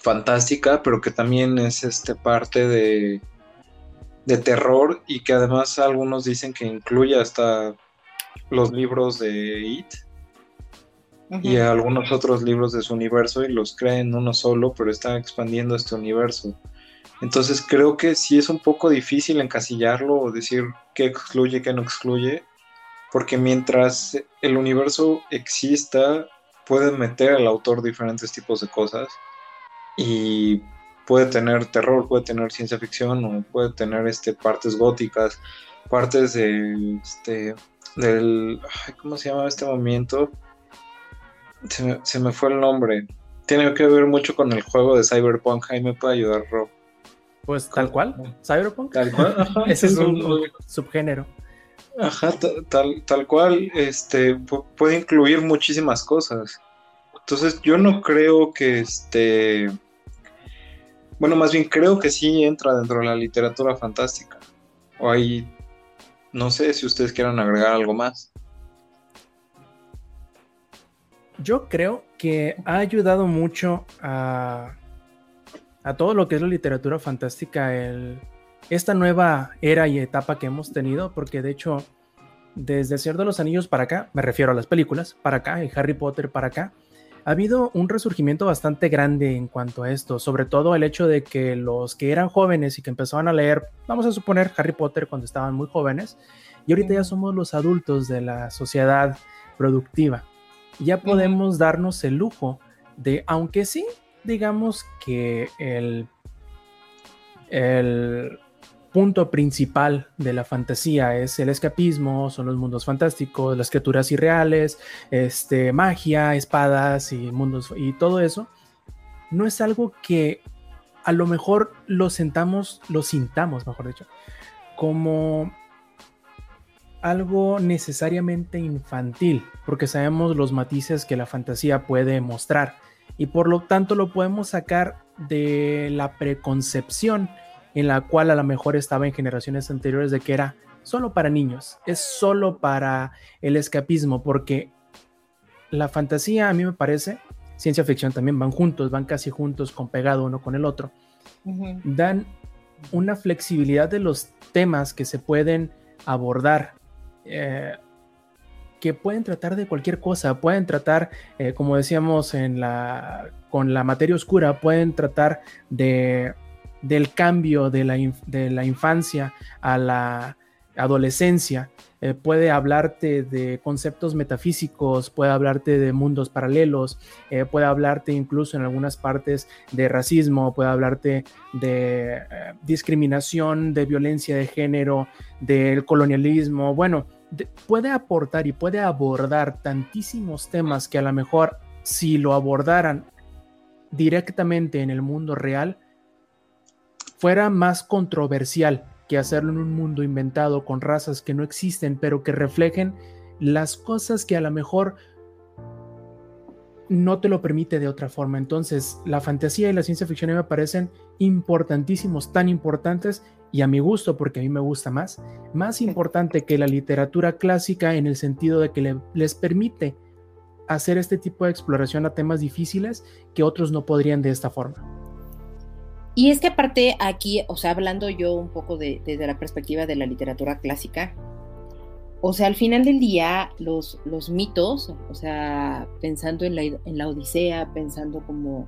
fantástica, pero que también es este parte de, de terror y que además algunos dicen que incluye hasta los libros de It y algunos otros libros de su universo y los creen uno solo, pero están expandiendo este universo. Entonces creo que sí es un poco difícil encasillarlo o decir qué excluye, qué no excluye, porque mientras el universo exista, puede meter al autor diferentes tipos de cosas y puede tener terror, puede tener ciencia ficción o puede tener este, partes góticas, partes de, este, del, ¿cómo se llama este movimiento? Se me, fue el nombre. Tiene que ver mucho con el juego de Cyberpunk. Ahí me puede ayudar, Rob. Pues tal cual, Cyberpunk. Tal cual. (laughs) Ese es un, subgénero. Ajá, tal, tal cual. Este puede incluir muchísimas cosas. Entonces, yo no creo que este. Bueno, más bien creo que sí entra dentro de la literatura fantástica. O ahí. No sé si ustedes quieran agregar algo más. yo creo que ha ayudado mucho a, todo lo que es la literatura fantástica, esta nueva era y etapa que hemos tenido, porque de hecho, desde El Señor de los Anillos para acá, me refiero a las películas, para acá, y Harry Potter para acá, ha habido un resurgimiento bastante grande en cuanto a esto, sobre todo el hecho de que los que eran jóvenes y que empezaban a leer, vamos a suponer Harry Potter cuando estaban muy jóvenes, y ahorita ya somos los adultos de la sociedad productiva. Ya podemos darnos el lujo de, aunque sí, digamos que el, el punto principal de la fantasía es el escapismo, son los mundos fantásticos, las criaturas irreales, este, magia, espadas y mundos y todo eso, no es algo que a lo mejor lo sentamos, lo sintamos, mejor dicho, como algo necesariamente infantil, porque sabemos los matices que la fantasía puede mostrar y por lo tanto lo podemos sacar de la preconcepción en la cual a lo mejor estaba en generaciones anteriores de que era solo para niños, es solo para el escapismo, porque la fantasía a mí me parece, ciencia ficción también van juntos, van casi juntos, con pegado uno con el otro, dan una flexibilidad de los temas que se pueden abordar eh, que pueden tratar de cualquier cosa, pueden tratar, eh, como decíamos en la, con la materia oscura, pueden tratar de, del cambio de la, de la infancia a la adolescencia, eh, puede hablarte de conceptos metafísicos, puede hablarte de mundos paralelos, eh, puede hablarte incluso en algunas partes de racismo, puede hablarte de eh, discriminación, de violencia de género, del colonialismo. Bueno, puede aportar y puede abordar tantísimos temas que a lo mejor si lo abordaran directamente en el mundo real, fuera más controversial que hacerlo en un mundo inventado con razas que no existen, pero que reflejen las cosas que a lo mejor no te lo permite de otra forma. Entonces, la fantasía y la ciencia ficción me parecen importantísimos, tan importantes, y a mi gusto, porque a mí me gusta más, más importante que la literatura clásica en el sentido de que les permite hacer este tipo de exploración a temas difíciles que otros no podrían de esta forma. Y es que aparte aquí, o sea, hablando yo un poco de, desde la perspectiva de la literatura clásica, o sea, al final del día, los, los mitos, o sea, pensando en la, en la Odisea, pensando como,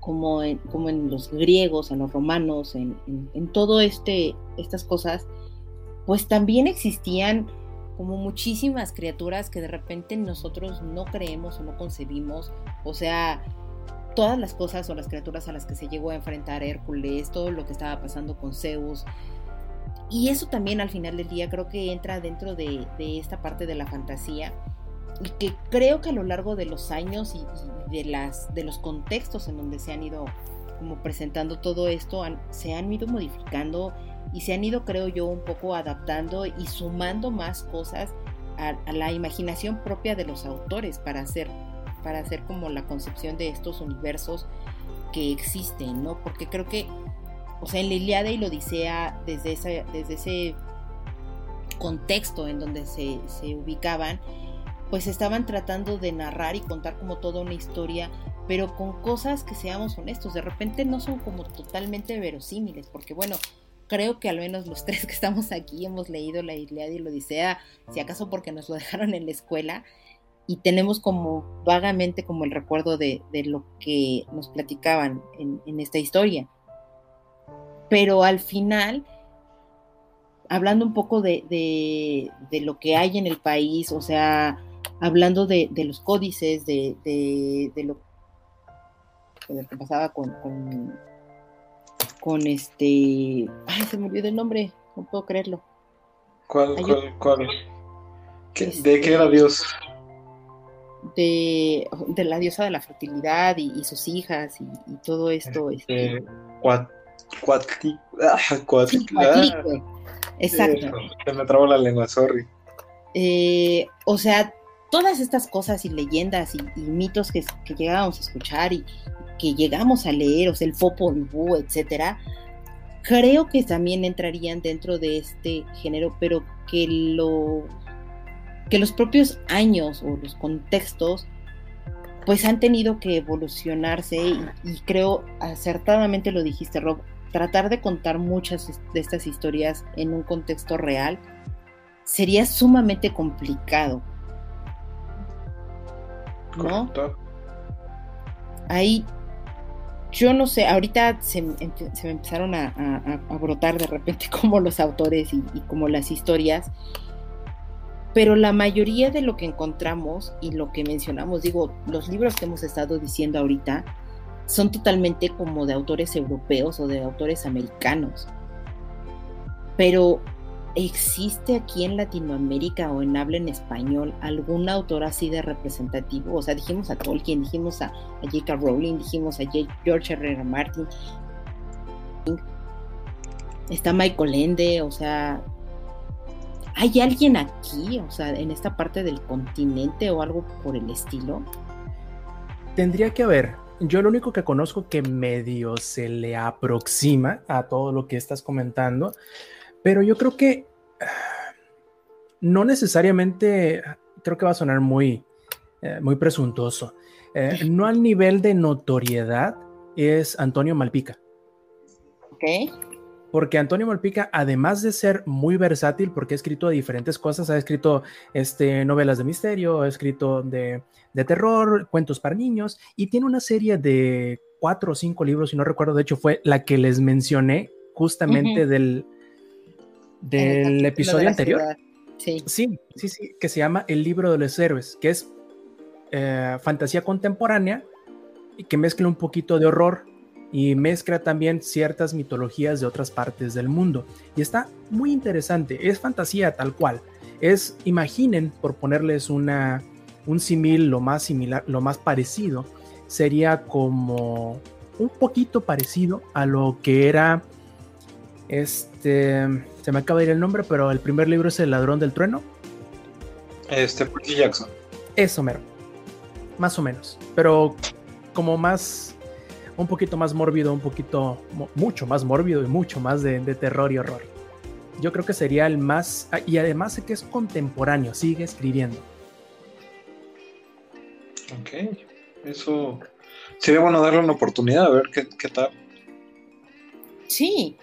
como, en, como en los griegos, en los romanos, en, en, todo este, estas cosas, pues también existían como muchísimas criaturas que de repente nosotros no creemos o no concebimos, o sea, todas las cosas o las criaturas a las que se llegó a enfrentar Hércules, todo lo que estaba pasando con Zeus. Y eso también al final del día creo que entra dentro de, esta parte de la fantasía y que creo que a lo largo de los años y, de, las, de los contextos en donde se han ido como presentando todo esto, se han ido modificando y se han ido, creo yo, un poco adaptando y sumando más cosas a, a la imaginación propia de los autores para hacer para hacer como la concepción de estos universos que existen, ¿no? Porque creo que, o sea, en la Iliada y la Odisea, desde, desde ese contexto en donde se, se ubicaban, pues estaban tratando de narrar y contar como toda una historia, pero con cosas que seamos honestos, de repente no son como totalmente verosímiles, porque bueno, creo que al menos los (laughs) tres que estamos aquí hemos leído la Iliada y la Odisea, si acaso porque nos lo dejaron en la escuela, y tenemos como vagamente como el recuerdo de, lo que nos platicaban en, esta historia. Pero al final, hablando un poco de, lo que hay en el país, o sea, hablando de, los códices, de, lo, que pasaba con, con, este... Ay, se me olvidó el nombre, no puedo creerlo. ¿Cuál, cuál, cuál? ¿De qué era Dios? De, la diosa de la fertilidad y, sus hijas y, todo esto. Este, ah, Exacto. se me trabó la lengua, sorry. Eh, o sea, todas estas cosas y leyendas y, mitos que, que, llegábamos a escuchar y que llegamos a leer, o sea, el Popol Vuh, etcétera, creo que también entrarían dentro de este género, pero que lo que los propios años o los contextos pues han tenido que evolucionarse y, creo acertadamente lo dijiste Rob, tratar de contar muchas de estas historias en un contexto real sería sumamente complicado. ¿No? Ahí, yo no sé, ahorita se, me empezaron a, brotar de repente (laughs) como los autores y, y como las historias pero la mayoría de lo que encontramos y lo que mencionamos, digo, los libros que hemos estado diciendo ahorita, son totalmente como de autores europeos o de autores americanos. Pero ¿existe aquí en Latinoamérica o en habla en español algún autor así de representativo? O sea, dijimos a Tolkien, dijimos a, J.K. Rowling, dijimos a George R. R. Martin, está Michael Ende, o sea, ¿Hay alguien aquí, o sea, en esta parte del continente o algo por el estilo? Tendría que haber. Yo lo único que conozco que medio se le aproxima a todo lo que estás comentando, pero yo creo que no necesariamente, creo que va a sonar muy, eh, muy presuntuoso. Eh, (laughs) no al nivel de notoriedad es Antonio Malpica. Ok porque Antonio Malpica, además de ser muy versátil, porque ha escrito diferentes cosas, ha escrito este, novelas de misterio, ha escrito de, terror, cuentos para niños, y tiene una serie de cuatro o cinco libros, si no recuerdo, de hecho fue la que les mencioné justamente del, del episodio anterior. Sí. sí, sí, sí, que se llama El libro de los héroes, que es eh, fantasía contemporánea y que mezcla un poquito de horror y mezcla también ciertas mitologías de otras partes del mundo. Y está muy interesante, es fantasía tal cual. Es, imaginen, por ponerles una, un simil lo más similar, lo más parecido, sería como un poquito parecido a lo que era este, se me acaba de ir el nombre, pero el primer libro es El ladrón del trueno. Este, Percy Jackson. Eso mero. Más o menos. Pero como más, un poquito más mórbido, un poquito, mucho más mórbido y mucho más de, terror y horror. Yo creo que sería el más, ah, y además sé que es contemporáneo, sigue escribiendo. Ok, eso sería bueno darle una oportunidad a ver qué, qué tal. Sí,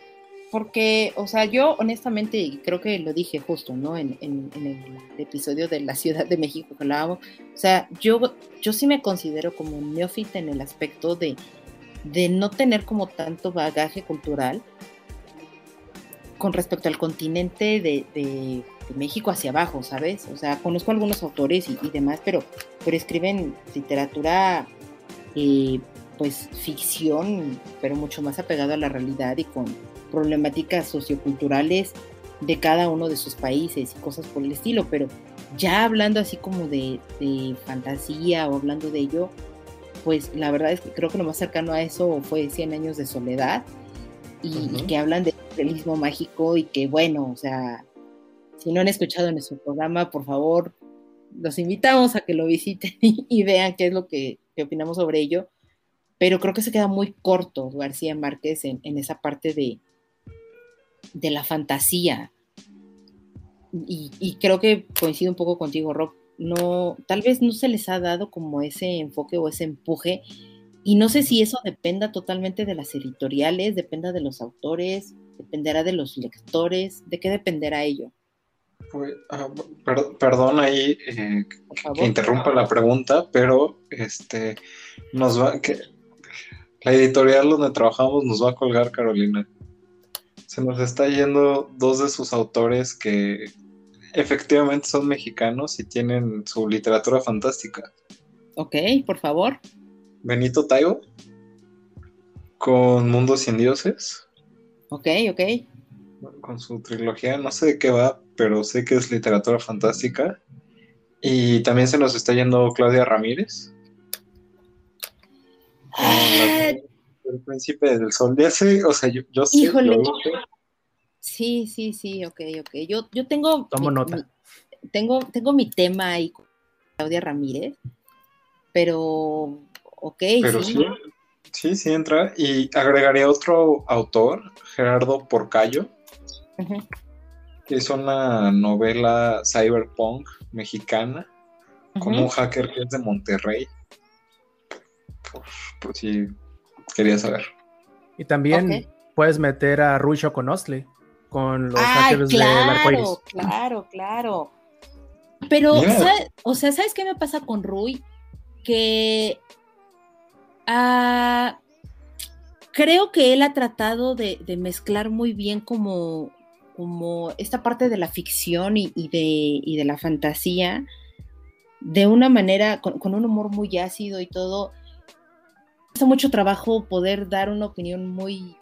porque, o sea, yo honestamente, creo que lo dije justo, ¿no? En, el episodio de la Ciudad de México que hablábamos, o sea, yo, yo sí me considero como un neófita en el aspecto de, de no tener como tanto bagaje cultural con respecto al continente de, México hacia abajo, ¿sabes? O sea, conozco algunos autores y, demás, pero, pero escriben literatura, eh, pues ficción, pero mucho más apegado a la realidad y con problemáticas socioculturales de cada uno de sus países y cosas por el estilo, pero ya hablando así como de, fantasía o hablando de ello, pues la verdad es que creo que lo más cercano a eso fue 100 años de soledad y, que hablan de realismo mágico y que bueno, o sea, si no han escuchado nuestro programa, por favor, los invitamos a que lo visiten (laughs) y, vean qué es lo que, opinamos sobre ello, pero creo que se queda muy corto García Márquez en esa parte de, de la fantasía. Y, creo que coincido un poco contigo, Rob. No, tal vez no se les ha dado como ese enfoque o ese empuje. Y no sé si eso dependa totalmente de las editoriales, dependa de los autores, dependerá de los lectores, ¿de qué dependerá ello? Pues, ah, perdón ahí eh, que interrumpa la pregunta, pero este nos va que la editorial donde trabajamos nos va a colgar Carolina. Se nos está yendo dos de sus autores que efectivamente son mexicanos y tienen su literatura fantástica. Ok, por favor. Benito Taibo con Mundos sin Dioses. Ok, ok. Con su trilogía, no sé de qué va, pero sé que es literatura fantástica. Y también se nos está yendo Claudia Ramírez. Ah, el príncipe del sol. de ese, o sea, yo, yo sé. Híjole. Sí, sí, sí, ok, ok. Yo, yo tengo. Tomo nota. tengo, tengo mi tema ahí con Claudia Ramírez, pero. Ok, pero sí. sí. sí. entra. Y agregaría otro autor, Gerardo Porcayo, que es una novela cyberpunk mexicana, con un hacker que es de Monterrey. pues sí, quería saber. Y también puedes meter a Rui Choconostle con los hackers claro, del Claro, claro. Pero, o sea, ¿sabes qué me pasa con Rui? Que ah, creo que él ha tratado de, mezclar muy bien como, como esta parte de la ficción y, de, de, la fantasía de una manera, con, con, un humor muy ácido y todo, cuesta mucho trabajo poder dar una opinión muy,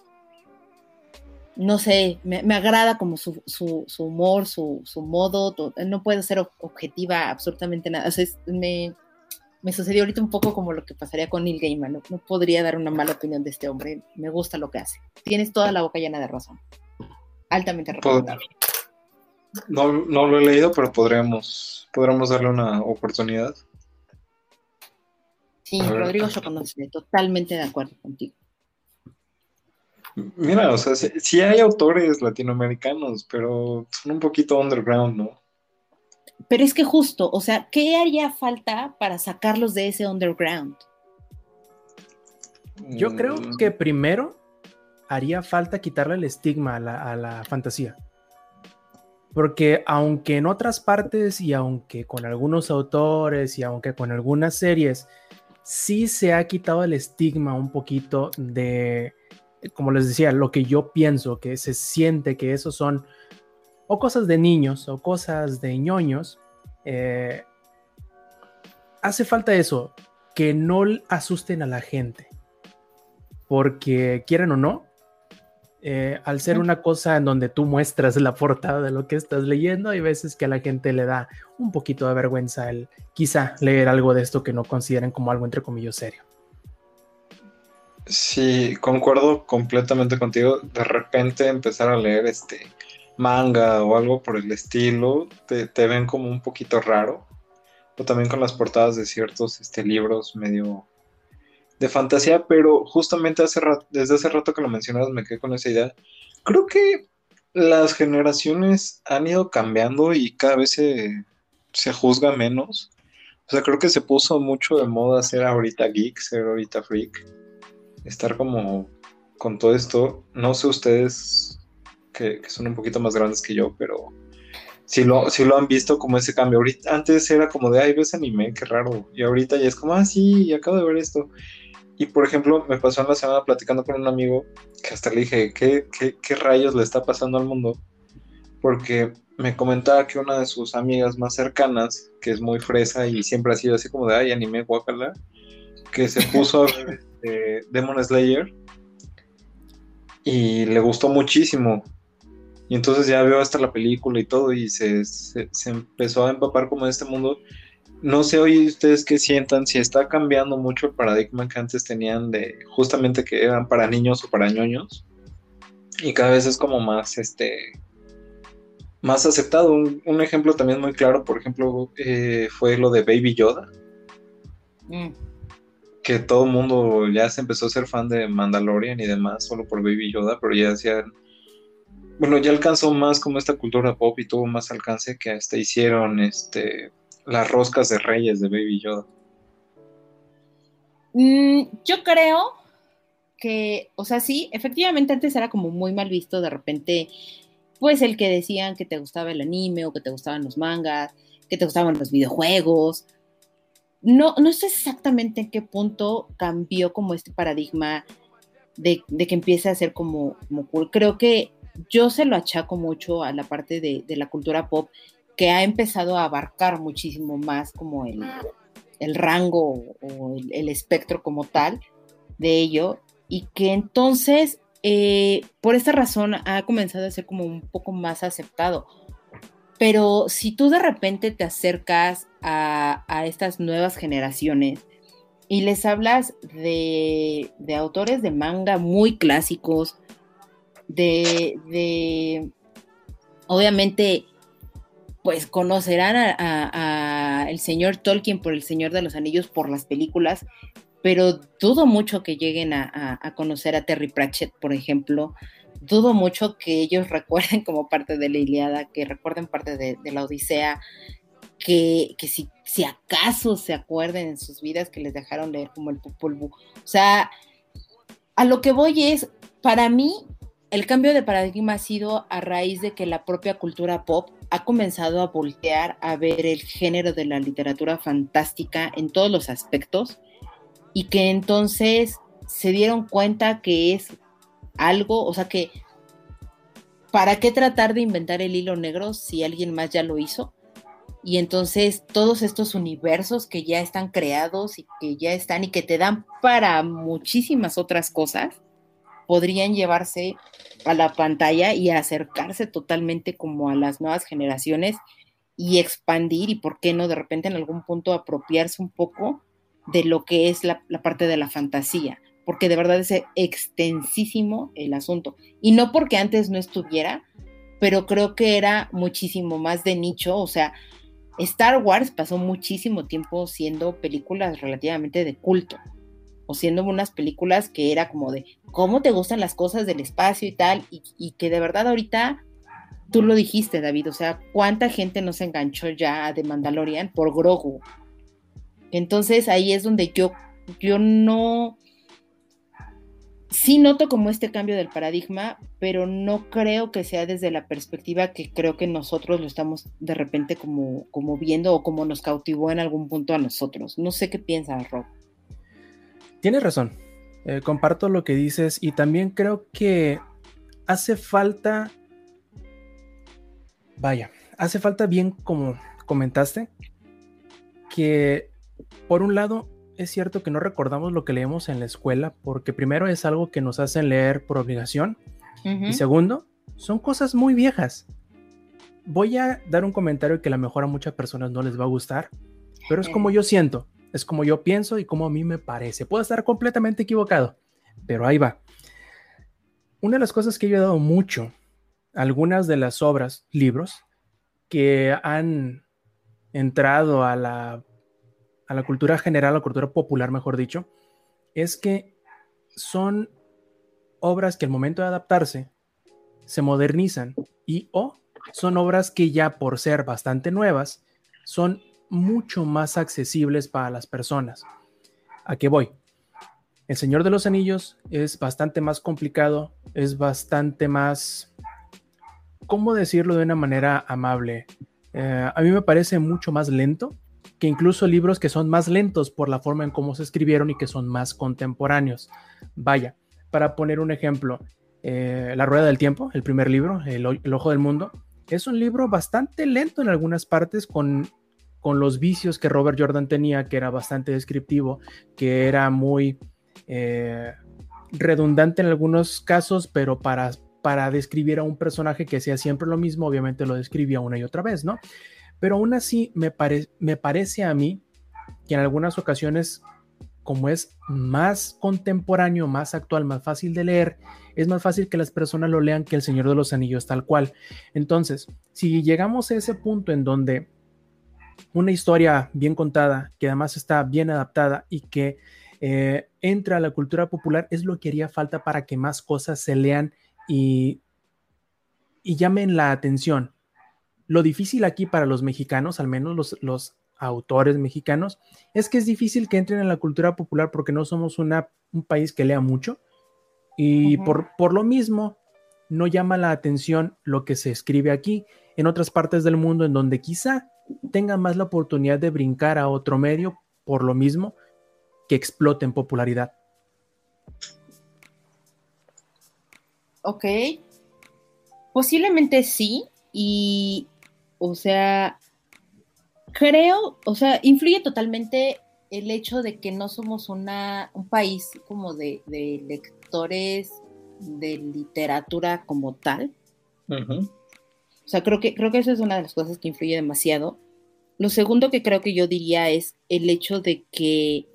no sé, me, agrada como su, humor, su, modo, no puedo ser objetiva absolutamente nada. O sea, me, sucedió ahorita un poco como lo que pasaría con Neil Gaiman, no, podría dar una mala opinión de este hombre, me gusta lo que hace. Tienes toda la boca llena de razón. Altamente recomendable. No, no lo he leído, pero podríamos, podríamos darle una oportunidad. Sí, Rodrigo yo conoce, totalmente de acuerdo contigo. Mira, o sea, sí, hay autores latinoamericanos, pero son un poquito underground, ¿no? Pero es que justo, o sea, ¿qué haría falta para sacarlos de ese underground? Yo creo mm. que primero haría falta quitarle el estigma a la, a la fantasía. Porque aunque en otras partes y aunque con algunos autores y aunque con algunas series sí se ha quitado el estigma un poquito de, como les decía, lo que yo pienso, que se siente que esos son o cosas de niños o cosas de ñoños, eh, hace falta eso, que no asusten a la gente. Porque quieren o no, eh, al ser una cosa en donde tú muestras la portada de lo que estás leyendo, hay veces que a la gente le da un poquito de vergüenza el quizá leer algo de esto que no consideren como algo entre comillas serio. Sí, concuerdo completamente contigo. De repente empezar a leer este manga o algo por el estilo, te, ven como un poquito raro. O también con las portadas de ciertos este, libros medio de fantasía, pero justamente hace desde hace rato que lo mencionabas me quedé con esa idea. Creo que las generaciones han ido cambiando y cada vez se, se juzga menos. O sea, creo que se puso mucho de moda ser ahorita geek, ser ahorita freak estar como con todo esto. No sé ustedes que, son un poquito más grandes que yo, pero si lo, si lo han visto como ese cambio. Ahorita, antes era como de, ay, ves anime, qué raro. Y ahorita ya es como, ah, sí, acabo de ver esto. Y por ejemplo, me pasó en la semana platicando con un amigo que hasta le dije, ¿qué, qué, qué rayos le está pasando al mundo? Porque me comentaba que una de sus amigas más cercanas, que es muy fresa y siempre ha sido así como de, ay, anime, guacala, que se puso a ver Demon Slayer y le gustó muchísimo. Y entonces ya vio hasta la película y todo y se, empezó a empapar como en este mundo. No sé hoy ustedes qué sientan, si está cambiando mucho el paradigma que antes tenían de justamente que eran para niños o para ñoños. Y cada vez es como más, este, más aceptado. Un, ejemplo también muy claro, por ejemplo, eh, fue lo de Baby Yoda. Mm que todo el mundo ya se empezó a ser fan de Mandalorian y demás, solo por Baby Yoda, pero ya hacían. Bueno, ya alcanzó más como esta cultura pop y tuvo más alcance que hasta hicieron este las roscas de reyes de Baby Yoda. Mm, yo creo que, o sea, sí, efectivamente antes era como muy mal visto de repente, pues el que decían que te gustaba el anime o que te gustaban los mangas, que te gustaban los videojuegos, no, no sé exactamente en qué punto cambió como este paradigma de, que empiece a ser como, cool. Creo que yo se lo achaco mucho a la parte de, la cultura pop que ha empezado a abarcar muchísimo más como el, rango o el, espectro como tal de ello y que entonces eh, por esta razón ha comenzado a ser como un poco más aceptado. Pero si tú de repente te acercas a, estas nuevas generaciones y les hablas de, autores de manga muy clásicos, de, obviamente, pues conocerán a, señor Tolkien por el Señor de los Anillos por las películas, pero dudo mucho que lleguen a, conocer a Terry Pratchett, por ejemplo. Dudo mucho que ellos (laughs) recuerden como parte de la Iliada, que recuerden parte de la Odisea, que, si, si, acaso se acuerden en sus vidas que les dejaron leer como el Popol O sea, a lo que voy es, para mí, el cambio de paradigma ha sido a raíz de que la propia cultura pop ha comenzado a voltear a ver el género de la literatura fantástica en todos los aspectos y que entonces se dieron cuenta que es algo, o sea que, ¿para qué tratar de inventar el hilo negro si alguien más ya lo hizo? Y entonces todos estos universos que ya están creados y que ya están y que te dan para muchísimas otras cosas, podrían llevarse a la pantalla y acercarse totalmente como a las nuevas generaciones y expandir y por qué no de repente en algún punto apropiarse un poco de lo que es la, la parte de la fantasía, porque de verdad es extensísimo el asunto. Y no porque antes no estuviera, pero creo que era muchísimo más de nicho, o sea, Star Wars pasó muchísimo tiempo siendo películas relativamente de culto, o siendo unas películas que era como de cómo te gustan las cosas del espacio y tal, y, que de verdad ahorita tú lo dijiste, David, o sea, cuánta gente no se enganchó ya de Mandalorian por Grogu. Entonces ahí es donde yo, yo no, sí noto como este cambio del paradigma, pero no creo que sea desde la perspectiva que creo que nosotros lo estamos de repente como, como viendo o como nos cautivó en algún punto a nosotros. No sé qué piensas, Rob. Tienes razón. Eh, comparto lo que dices y también creo que hace falta Vaya, hace falta bien como comentaste que por un lado es cierto que no recordamos lo que leemos en la escuela porque primero es algo que nos hacen leer por obligación y segundo, son cosas muy viejas. Voy a dar un comentario que a lo mejor a muchas personas no les va a gustar, pero es como yo siento, es como yo pienso y como a mí me parece. Puedo estar completamente equivocado, pero ahí va. Una de las cosas que yo he dado mucho, algunas de las obras, libros, que han entrado a la, a la cultura general, a la cultura popular, mejor dicho, es que son obras que al momento de adaptarse se modernizan y o son obras que ya por ser bastante nuevas son mucho más accesibles para las personas. ¿A qué voy? El Señor de los Anillos es bastante más complicado, es bastante más, ¿cómo decirlo de una manera amable? Eh, a mí me parece mucho más lento que incluso libros que son más lentos por la forma en cómo se escribieron y que son más contemporáneos. Vaya, para poner un ejemplo, eh, La Rueda del Tiempo, el primer libro, el, Ojo del Mundo, es un libro bastante lento en algunas partes con, con los vicios que Robert Jordan tenía, que era bastante descriptivo, que era muy eh, redundante en algunos casos, pero para, para describir a un personaje que hacía siempre lo mismo, obviamente lo describía una y otra vez, ¿no? Pero aún así me, me parece a mí que en algunas ocasiones, como es más contemporáneo, más actual, más fácil de leer, es más fácil que las personas lo lean que El Señor de los Anillos tal cual. Entonces, si llegamos a ese punto en donde una historia bien contada, que además está bien adaptada y que eh, entra a la cultura popular, es lo que haría falta para que más cosas se lean y, y llamen la atención. Lo difícil aquí para los mexicanos, al menos los, los autores mexicanos, es que es difícil que entren en la cultura popular porque no somos una, un país que lea mucho y por, por lo mismo no llama la atención lo que se escribe aquí en otras partes del mundo en donde quizá tengan más la oportunidad de brincar a otro medio por lo mismo que explote en popularidad. Ok. Posiblemente sí. Y, o sea, creo, o sea, influye totalmente el hecho de que no somos una, un país como de, lectores de literatura como tal. O sea, creo que, creo que eso es una de las cosas que influye demasiado. Lo segundo que creo que yo diría es el hecho de que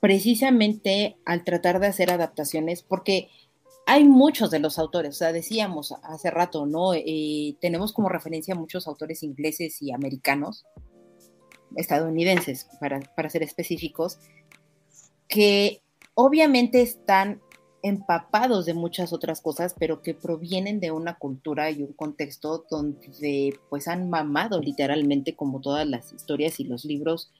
precisamente al tratar de hacer adaptaciones, porque hay muchos de los autores, o sea, decíamos hace rato, ¿no? Eh, tenemos como referencia muchos autores ingleses y americanos, estadounidenses, para, para ser específicos, que obviamente están empapados de muchas otras cosas, pero que provienen de una cultura y un contexto donde pues han mamado literalmente como todas las historias y los libros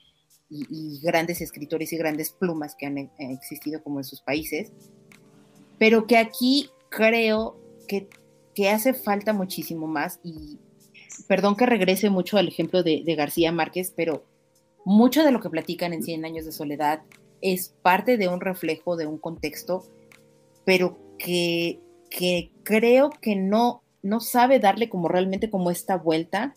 y, grandes escritores y grandes plumas que han eh, existido como en sus países, pero que aquí creo que, que hace falta muchísimo más y perdón que regrese mucho al ejemplo de, García Márquez, pero mucho de lo que platican en Cien años de soledad es parte de un reflejo de un contexto, pero que, que creo que no, no sabe darle como realmente como esta vuelta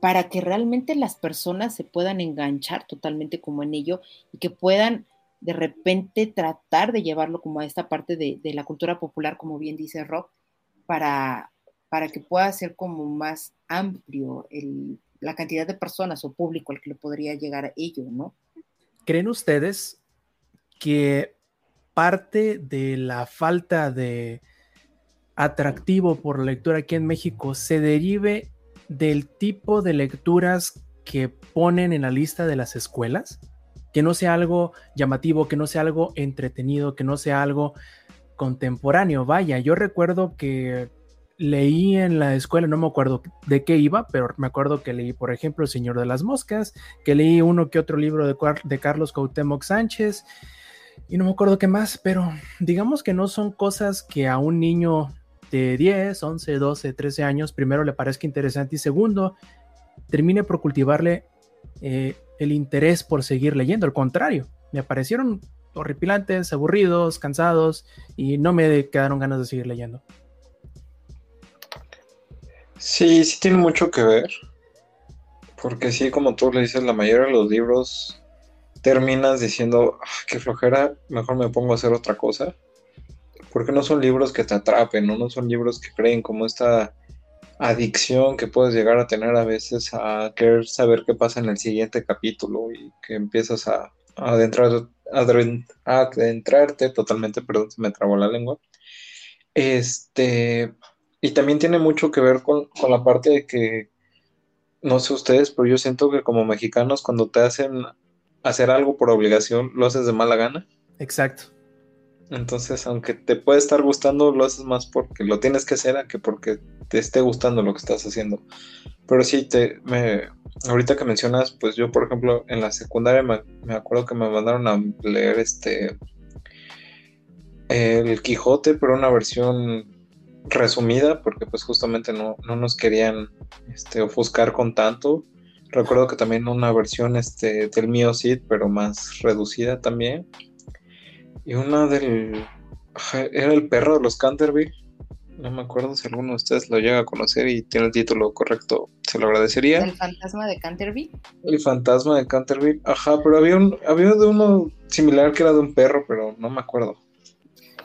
para que realmente las personas se puedan enganchar totalmente como en ello y que puedan de repente tratar de llevarlo como a esta parte de, la cultura popular, como bien dice Rob, para, para que pueda ser como más amplio la cantidad de personas o público al que le podría llegar a ello, ¿no? ¿Creen ustedes que parte de la falta de atractivo por la lectura aquí en México se derive del tipo de lecturas que ponen en la lista de las escuelas, que no sea algo llamativo, que no sea algo entretenido, que no sea algo contemporáneo. Vaya, yo recuerdo que leí en la escuela, no me acuerdo de qué iba, pero me acuerdo que leí, por ejemplo, El Señor de las Moscas, que leí uno que otro libro de, Carlos Cuauhtémoc Sánchez, y no me acuerdo qué más, pero digamos que no son cosas que a un niño de 10, 11, 12, 13 años, primero le parezca interesante y segundo, termine por cultivarle eh, el interés por seguir leyendo. Al contrario, me parecieron horripilantes, aburridos, cansados y no me quedaron ganas de seguir leyendo. Sí, sí tiene mucho que ver. Porque sí, como tú le dices, la mayoría de los libros terminas diciendo, ah, qué flojera, mejor me pongo a hacer otra cosa. Porque no son libros que te atrapen, ¿no? no son libros que creen como esta adicción que puedes llegar a tener a veces a querer saber qué pasa en el siguiente capítulo y que empiezas a, adentrar, adentrarte totalmente, perdón, se me trabó la lengua. Este, y también tiene mucho que ver con, con la parte de que, no sé ustedes, pero yo siento que como mexicanos cuando te hacen hacer algo por obligación, lo haces de mala gana. Exacto. Entonces, aunque te puede estar gustando, lo haces más porque lo tienes que hacer a que porque te esté gustando lo que estás haciendo. Pero sí, te, me, ahorita que mencionas, pues yo, por ejemplo, en la secundaria me, me acuerdo que me mandaron a leer este el Quijote, pero una versión resumida, porque pues justamente no, no nos querían este, ofuscar con tanto. Recuerdo que también una versión este, del mío Cid, pero más reducida también. Y una del. Era el perro de los Canterville. No me acuerdo si alguno de ustedes lo llega a conocer y tiene el título correcto. Se lo agradecería. ¿El fantasma de Canterville? El fantasma de Canterville. Ajá, pero había, un, había de uno similar que era de un perro, pero no me acuerdo.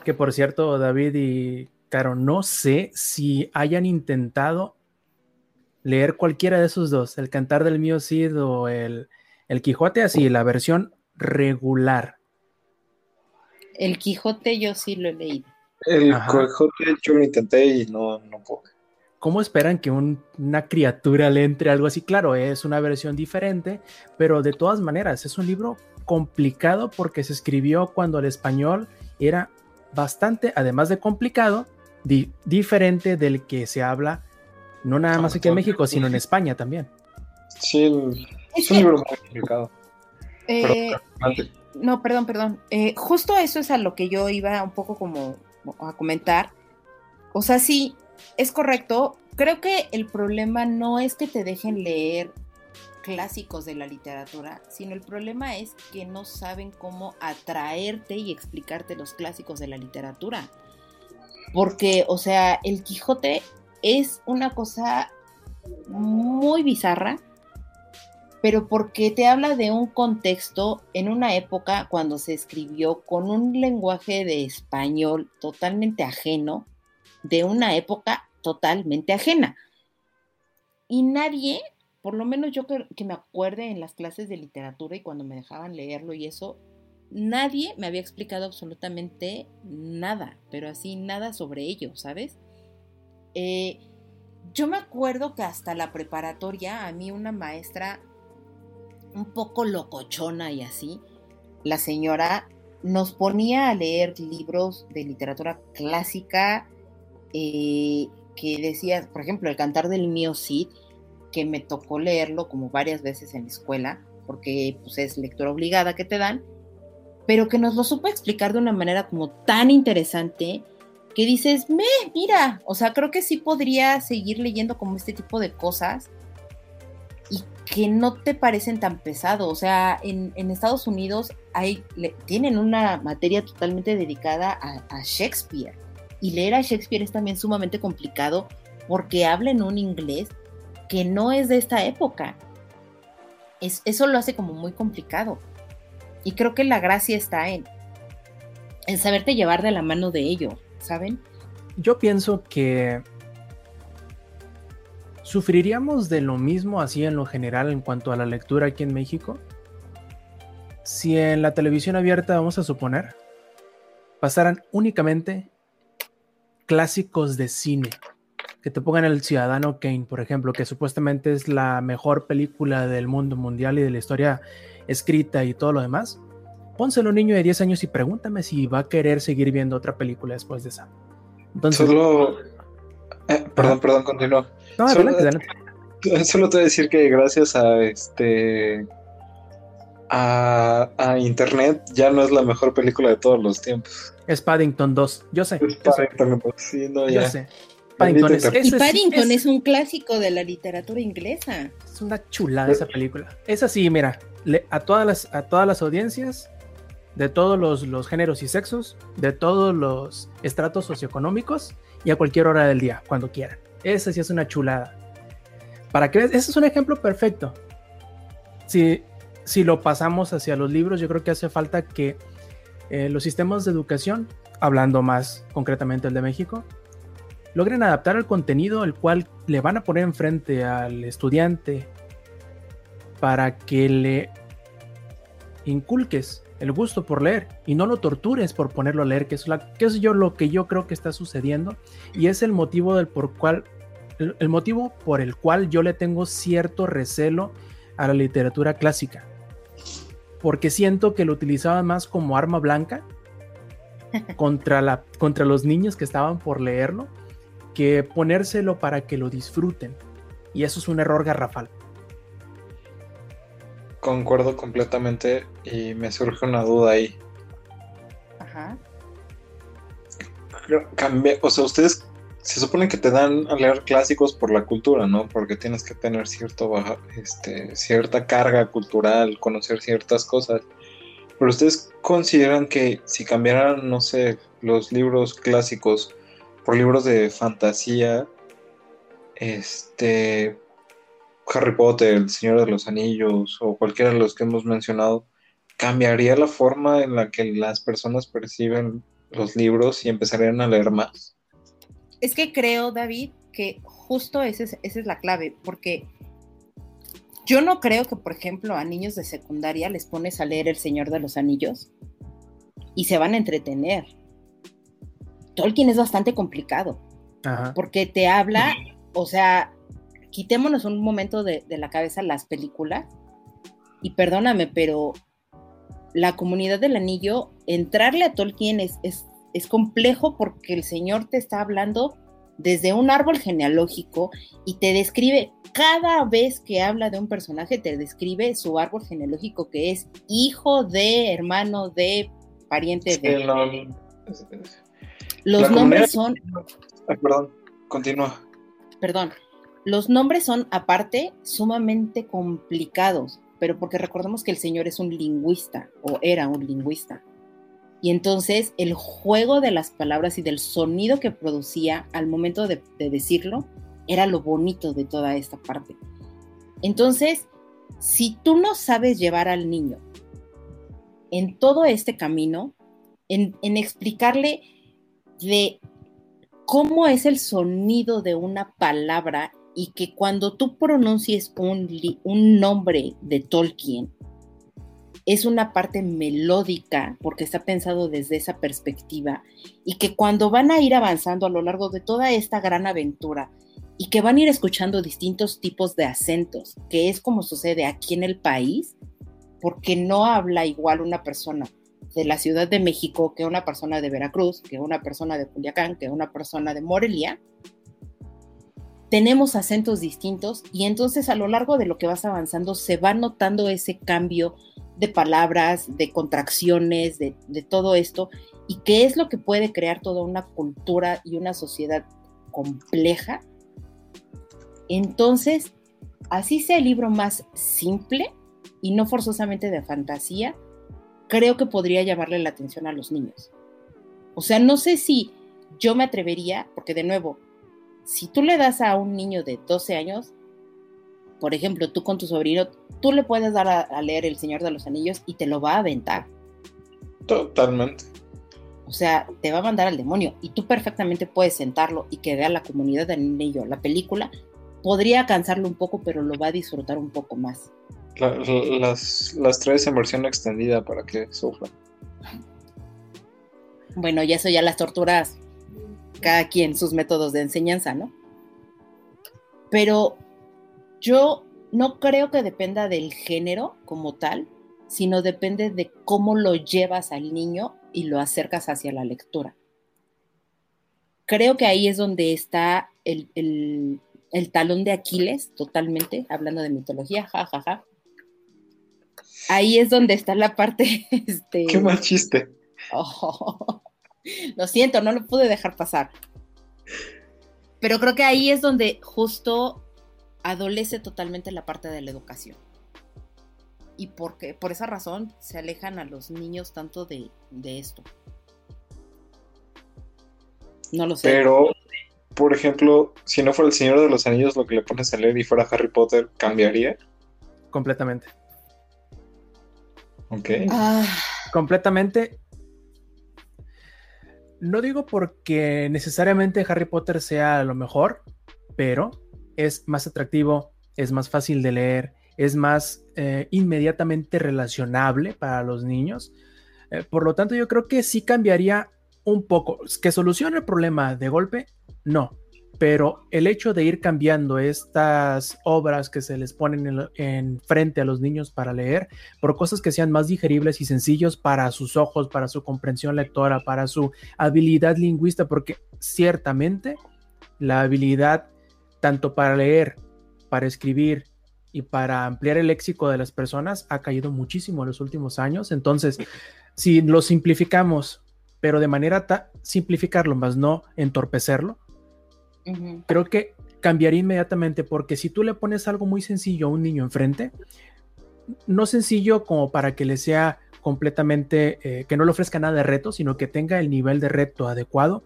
Que por cierto, David y Caro, no sé si hayan intentado leer cualquiera de esos dos, el cantar del mío Cid o el, el Quijote, así, la versión regular. El Quijote yo sí lo he leído. El Quijote yo lo intenté y no, no puedo. ¿Cómo esperan que una criatura le entre algo así? Claro, es una versión diferente, pero de todas maneras es un libro complicado porque se escribió cuando el español era bastante, además de complicado, diferente del que se habla no nada más aquí en México, sino en España también. Sí, es, un libro muy complicado. Eh, no, perdón, perdón. Eh, justo eso es a lo que yo iba un poco como a comentar. O sea, sí, es correcto. Creo que el problema no es que te dejen leer clásicos de la literatura, sino el problema es que no saben cómo atraerte y explicarte los clásicos de la literatura. Porque, o sea, el Quijote es una cosa muy bizarra, pero porque te habla de un contexto en una época cuando se escribió con un lenguaje de español totalmente ajeno, de una época totalmente ajena. Y nadie, por lo menos yo que, me acuerde en las clases de literatura y cuando me dejaban leerlo y eso, nadie me había explicado absolutamente nada, pero así nada sobre ello, ¿sabes? Eh, yo me acuerdo que hasta la preparatoria a mí una maestra un poco locochona y así, la señora nos ponía a leer libros de literatura clásica eh, que decía, por ejemplo, El Cantar del Mío Cid, que me tocó leerlo como varias veces en la escuela, porque pues, es lectura obligada que te dan, pero que nos lo supo explicar de una manera como tan interesante que dices, me, mira, o sea, creo que sí podría seguir leyendo como este tipo de cosas y que no te parecen tan pesado. O sea, en, Estados Unidos hay, tienen una materia totalmente dedicada a, Shakespeare y leer a Shakespeare es también sumamente complicado porque habla en un inglés que no es de esta época. Es, eso lo hace como muy complicado. Y creo que la gracia está en, en saberte llevar de la mano de ello, ¿saben? Yo pienso que sufriríamos de lo mismo así en lo general en cuanto a la lectura aquí en México. Si en la televisión abierta, vamos a suponer, pasaran únicamente clásicos de cine. Que te pongan El Ciudadano Kane, por ejemplo, que supuestamente es la mejor película del mundo mundial y de la historia escrita y todo lo demás, pónselo a un niño de 10 años y pregúntame si va a querer seguir viendo otra película después de esa. Entonces, Solo... Eh, perdón, perdón, continúa. No, solo, (laughs) Solo te voy a decir que gracias a este... A, a, internet ya no es la mejor película de todos los tiempos. Es Paddington 2, yo sé. Es Paddington 2, sí, no, ya. Yo sé. Paddington es, y Paddington es, un clásico de la literatura inglesa. Es una chulada esa película. Es así, mira, a, todas las, a todas las audiencias, de todos los, géneros y sexos, de todos los estratos socioeconómicos y a cualquier hora del día, cuando quieran. Esa sí es una chulada. Para que ese es un ejemplo perfecto. Si, si lo pasamos hacia los libros, yo creo que hace falta que eh, los sistemas de educación, hablando más concretamente el de México, logren adaptar el contenido el cual le van a poner enfrente al estudiante para que le inculques el gusto por leer y no lo tortures por ponerlo a leer, que es, la, que es yo lo que yo creo que está sucediendo y es el motivo del por cual el, motivo por el cual yo le tengo cierto recelo a la literatura clásica. Porque siento que lo utilizaban más como arma blanca (laughs) contra, la, contra los niños que estaban por leerlo que ponérselo para que lo disfruten. Y eso es un error garrafal. Concuerdo completamente y me surge una duda ahí. Ajá. o sea, ustedes se supone que te dan a leer clásicos por la cultura, ¿no? Porque tienes que tener cierto este, cierta carga cultural, conocer ciertas cosas. Pero ustedes consideran que si cambiaran, no sé, los libros clásicos por libros de fantasía, este, Harry Potter, El Señor de los Anillos o cualquiera de los que hemos mencionado, ¿cambiaría la forma en la que las personas perciben los libros y empezarían a leer más? Es que creo, David, que justo esa es, la clave, porque yo no creo que, por ejemplo, a niños de secundaria les pones a leer El Señor de los Anillos y se van a entretener. Tolkien es bastante complicado, porque te habla, o sea, quitémonos un momento de, la cabeza las películas, y perdóname, pero la comunidad del anillo, entrarle a Tolkien es, es complejo porque el Señor te está hablando desde un árbol genealógico y te describe, cada vez que habla de un personaje, te describe su árbol genealógico que es hijo de, hermano de, pariente de. Los nombres son... perdón, continúa. Perdón. Los nombres son aparte sumamente complicados, pero porque recordemos que el Señor es un lingüista o era un lingüista. Y entonces el juego de las palabras y del sonido que producía al momento de, decirlo era lo bonito de toda esta parte. Entonces, si tú no sabes llevar al niño en todo este camino, en, explicarle de cómo es el sonido de una palabra y que cuando tú pronuncies un, un nombre de Tolkien, es una parte melódica porque está pensado desde esa perspectiva y que cuando van a ir avanzando a lo largo de toda esta gran aventura y que van a ir escuchando distintos tipos de acentos, que es como sucede aquí en el país, porque no habla igual una persona de la Ciudad de México que una persona de Veracruz, que una persona de Culiacán, que una persona de Morelia, tenemos acentos distintos y entonces a lo largo de lo que vas avanzando se va notando ese cambio de palabras, de contracciones, de, todo esto, y qué es lo que puede crear toda una cultura y una sociedad compleja. Entonces, así sea el libro más simple y no forzosamente de fantasía, creo que podría llamarle la atención a los niños. O sea, no sé si yo me atrevería, porque de nuevo, si tú le das a un niño de 12 años, por ejemplo, tú con tu sobrino, tú le puedes dar a, leer El Señor de los Anillos y te lo va a aventar. Totalmente. O sea, te va a mandar al demonio y tú perfectamente puedes sentarlo y que vea la comunidad del anillo la película. Podría cansarlo un poco, pero lo va a disfrutar un poco más. las, las traes en versión extendida para que sufra. Bueno, y eso ya las torturas, cada quien sus métodos de enseñanza, ¿no? Pero yo no creo que dependa del género como tal, sino depende de cómo lo llevas al niño y lo acercas hacia la lectura. Creo que ahí es donde está el, talón de Aquiles, totalmente, hablando de mitología, jajaja. Ja, ja. Ahí es donde está la parte... (laughs) Este, Qué mal chiste. (laughs) lo siento, no lo pude dejar pasar. Pero creo que ahí es donde justo adolece totalmente la parte de la educación. Y porque, por esa razón se alejan a los niños tanto de, esto. No lo sé. Pero, por ejemplo, si no fuera el Señor de los Anillos lo que le pones a leer y fuera Harry Potter, ¿cambiaría? Completamente. Ok. Ah, Completamente. No digo porque necesariamente Harry Potter sea lo mejor, pero es más atractivo, es más fácil de leer, es más eh, inmediatamente relacionable para los niños. Eh, por lo tanto, yo creo que sí cambiaría un poco. ¿Que solucione el problema de golpe? No. Pero el hecho de ir cambiando estas obras que se les ponen en, en frente a los niños para leer por cosas que sean más digeribles y sencillos para sus ojos, para su comprensión lectora, para su habilidad lingüista, porque ciertamente la habilidad tanto para leer, para escribir y para ampliar el léxico de las personas ha caído muchísimo en los últimos años. Entonces, si lo simplificamos, pero de manera simplificarlo, más no entorpecerlo, creo que cambiaría inmediatamente porque si tú le pones algo muy sencillo a un niño enfrente, no sencillo como para que le sea completamente, eh, que no le ofrezca nada de reto, sino que tenga el nivel de reto adecuado,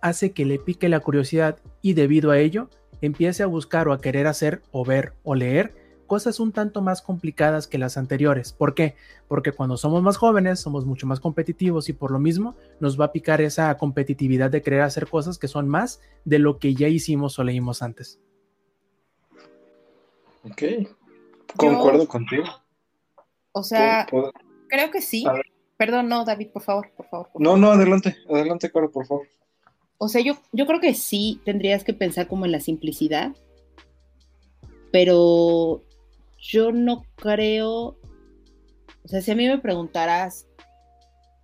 hace que le pique la curiosidad y debido a ello empiece a buscar o a querer hacer o ver o leer cosas un tanto más complicadas que las anteriores. ¿Por qué? Porque cuando somos más jóvenes somos mucho más competitivos y por lo mismo nos va a picar esa competitividad de querer hacer cosas que son más de lo que ya hicimos o leímos antes. Ok. Concuerdo contigo. O sea, Puedo- creo que sí. Perdón, no, David, por favor, por favor. por No, no, adelante, adelante, Caro, por favor. O sea, yo, yo creo que sí tendrías que pensar como en la simplicidad, pero yo no creo, o sea, si a mí me preguntaras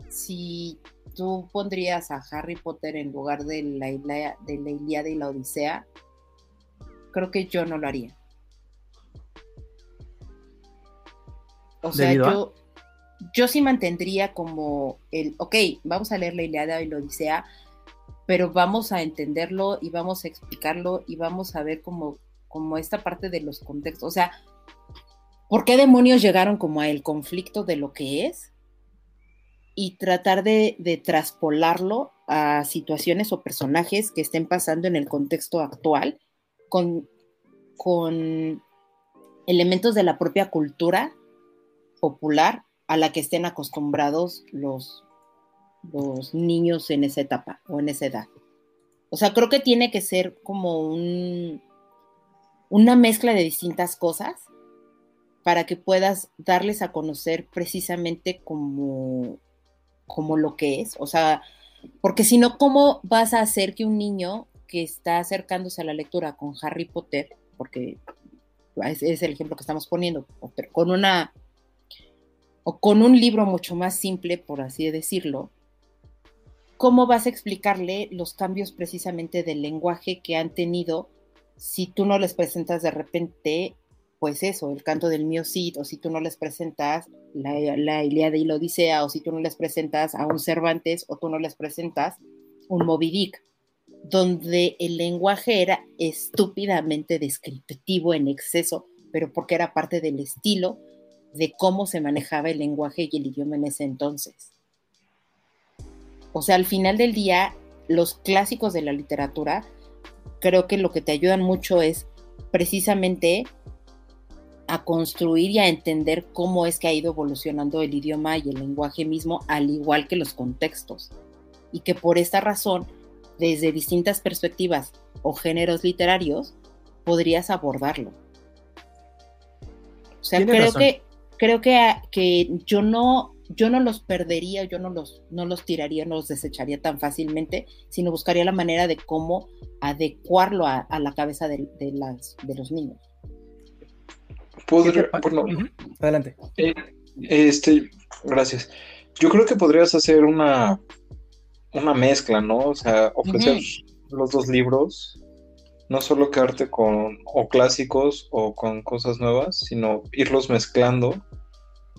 si tú pondrías a Harry Potter en lugar de la, Ilíada- de la Ilíada y la Odisea, creo que yo no lo haría. O sea, yo, yo sí mantendría como el, ok, vamos a leer la Ilíada y la Odisea, pero vamos a entenderlo y vamos a explicarlo y vamos a ver como, como esta parte de los contextos. O sea, ¿por qué demonios llegaron como a el conflicto de lo que es? Y tratar de, de traspolarlo a situaciones o personajes que estén pasando en el contexto actual con, con elementos de la propia cultura popular a la que estén acostumbrados los, los niños en esa etapa o en esa edad. O sea, creo que tiene que ser como un, una mezcla de distintas cosas para que puedas darles a conocer precisamente como, lo que es. O sea, porque si no, ¿cómo vas a hacer que un niño que está acercándose a la lectura con Harry Potter, porque es el ejemplo que estamos poniendo, con una o con un libro mucho más simple, por así decirlo, ¿cómo vas a explicarle los cambios precisamente del lenguaje que han tenido si tú no les presentas de repente, pues eso, el canto del mío Cid, o si tú no les presentas la, la Ilíada y la o si tú no les presentas a un Cervantes, o tú no les presentas un Moby Dick, donde el lenguaje era estúpidamente descriptivo en exceso, pero porque era parte del estilo de cómo se manejaba el lenguaje y el idioma en ese entonces. O sea, al final del día, los clásicos de la literatura, creo que lo que te ayudan mucho es precisamente a construir y a entender cómo es que ha ido evolucionando el idioma y el lenguaje mismo, al igual que los contextos. Y que por esta razón, desde distintas perspectivas o géneros literarios, podrías abordarlo. O sea, creo razón. que creo que, que yo no yo no los perdería, yo no los, no los tiraría, no los desecharía tan fácilmente, sino buscaría la manera de cómo adecuarlo a, a la cabeza de, de las, de los niños. ¿Qué te Podría- bueno, Adelante. eh, este, gracias. Yo creo que podrías hacer una, una mezcla, ¿no? O sea, ofrecer los dos libros, no solo quedarte con o clásicos o con cosas nuevas, sino irlos mezclando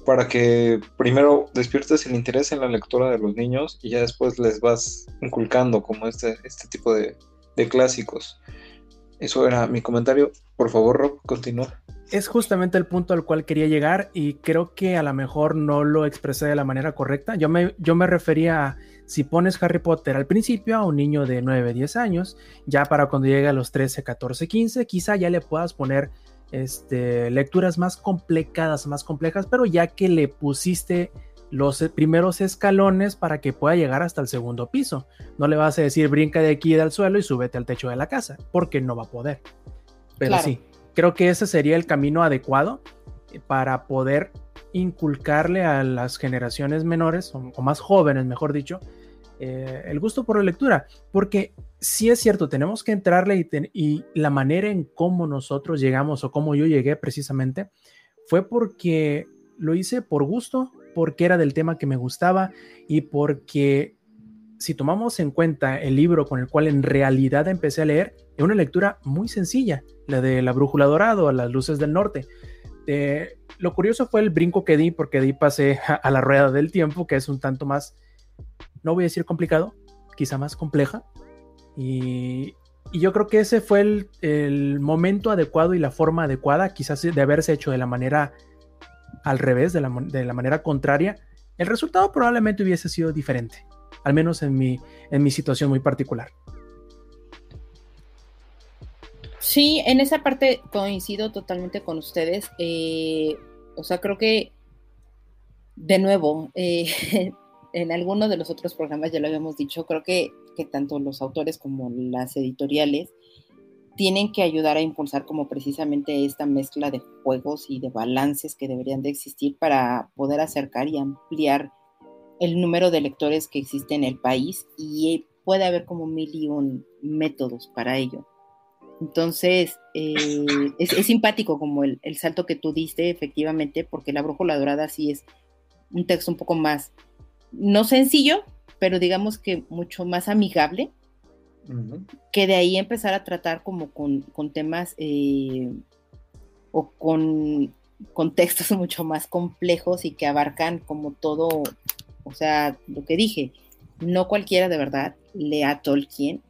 para que primero despiertes el interés en la lectura de los niños y ya después les vas inculcando como este, este tipo de, de clásicos. Eso era mi comentario. Por favor, Rob, continúa. Es justamente el punto al cual quería llegar y creo que a lo mejor no lo expresé de la manera correcta. Yo me, yo me refería a si pones Harry Potter al principio a un niño de 9, 10 años, ya para cuando llegue a los 13, 14, 15, quizá ya le puedas poner este, lecturas más complicadas, más complejas, pero ya que le pusiste los primeros escalones para que pueda llegar hasta el segundo piso. No le vas a decir brinca de aquí del suelo y súbete al techo de la casa, porque no va a poder. Pero sí, creo que ese sería el camino adecuado eh, para poder inculcarle a las generaciones menores o, más jóvenes, mejor dicho, eh, el gusto por la lectura, porque sí es cierto, tenemos que entrarle y, y, la manera en cómo nosotros llegamos o cómo yo llegué precisamente fue porque lo hice por gusto, porque era del tema que me gustaba y porque si tomamos en cuenta el libro con el cual en realidad empecé a leer, es una lectura muy sencilla, la de La Brújula Dorado, a las luces del norte. Eh, lo curioso fue el brinco que di, porque di pasé (laughs) a, la rueda del tiempo, que es un tanto más, no voy a decir complicado, quizá más compleja. Y, yo creo que ese fue el, el, momento adecuado y la forma adecuada, quizás de haberse hecho de la manera al revés, de la, manera contraria, el resultado probablemente hubiese sido diferente, al menos en mi, en mi situación muy particular. Sí, en esa parte coincido totalmente con ustedes. Eh, o sea, creo que, de nuevo, eh, (laughs) en alguno de los otros programas ya lo habíamos dicho, creo que, que tanto los autores como las editoriales tienen que ayudar a impulsar como precisamente esta mezcla de juegos y de balances que deberían de existir para poder acercar y ampliar el número de lectores que existe en el país y puede haber como mil y un métodos para ello. Entonces, eh, es, simpático como el, el, salto que tú diste, efectivamente, porque La Brújula Dorada sí es un texto un poco más, no sencillo, pero digamos que mucho más amigable que de ahí empezar a tratar como con, temas eh, o con contextos (laughs) mucho más complejos y que abarcan como todo, o sea, lo que dije, no cualquiera de verdad lea a Tolkien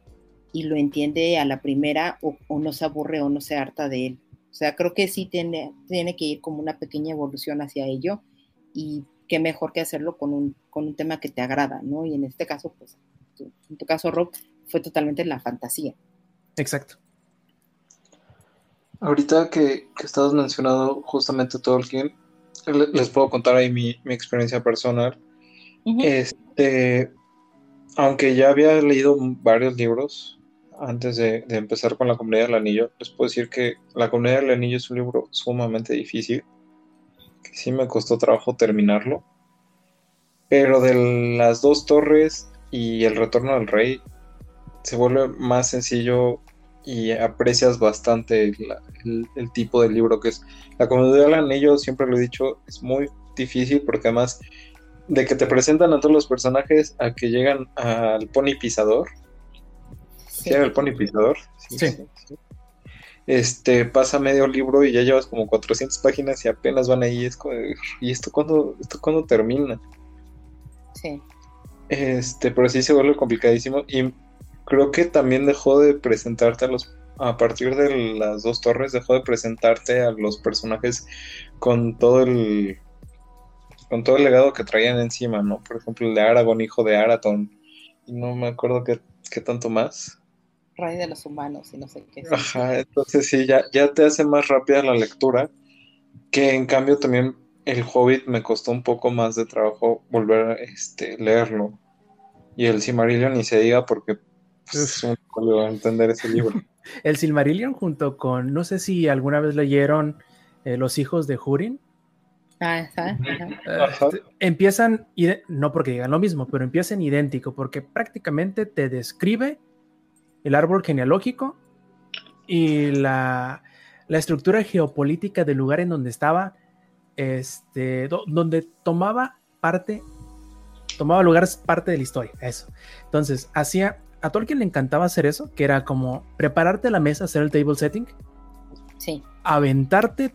y lo entiende a la primera o, no se aburre o no se harta de él. O sea, creo que sí tiene, tiene que ir como una pequeña evolución hacia ello y qué mejor que hacerlo con un, con un tema que te agrada, ¿no? Y en este caso, pues, en tu caso, Rob, fue totalmente la fantasía. Exacto. Ahorita que, que estabas mencionando justamente Tolkien, les puedo contar ahí mi, experiencia personal. Este, aunque ya había leído varios libros antes de, empezar con La Comunidad del Anillo, les puedo decir que La Comunidad del Anillo es un libro sumamente difícil, que sí me costó trabajo terminarlo, pero de las dos torres y El Retorno del Rey se vuelve más sencillo y aprecias bastante el, tipo de libro que es. La comunidad del anillo, siempre lo he dicho, es muy difícil porque además de que te presentan a todos los personajes a que llegan al pony pisador. Sí. el pony pisador? Sí, Este, pasa medio libro y ya llevas como 400 páginas y apenas van ahí. Es ¿y esto cuándo, esto cuándo termina? Sí. Este, pero sí se vuelve complicadísimo. Y creo que también dejó de presentarte a los a partir de las dos torres dejó de presentarte a los personajes con todo el con todo el legado que traían encima, ¿no? Por ejemplo, el de Aragorn, hijo de Araton, y no me acuerdo qué, tanto más. Rey de los humanos y no sé qué. Ajá, entonces sí, ya, ya te hace más rápida la lectura, que en cambio también el Hobbit me costó un poco más de trabajo volver a este, leerlo. Y el Silmarillion ni se diga porque pues, entender ese libro. (laughs) El Silmarillion junto con, no sé si alguna vez leyeron eh, Los hijos de Hurin. Ah, eh, empiezan, no porque digan lo mismo, pero empiezan idéntico, porque prácticamente te describe el árbol genealógico y la, la estructura geopolítica del lugar en donde estaba, este, donde tomaba parte, tomaba lugar parte de la historia, eso. Entonces, hacía a Tolkien le encantaba hacer eso, que era como prepararte la mesa, hacer el table setting. Sí. Aventarte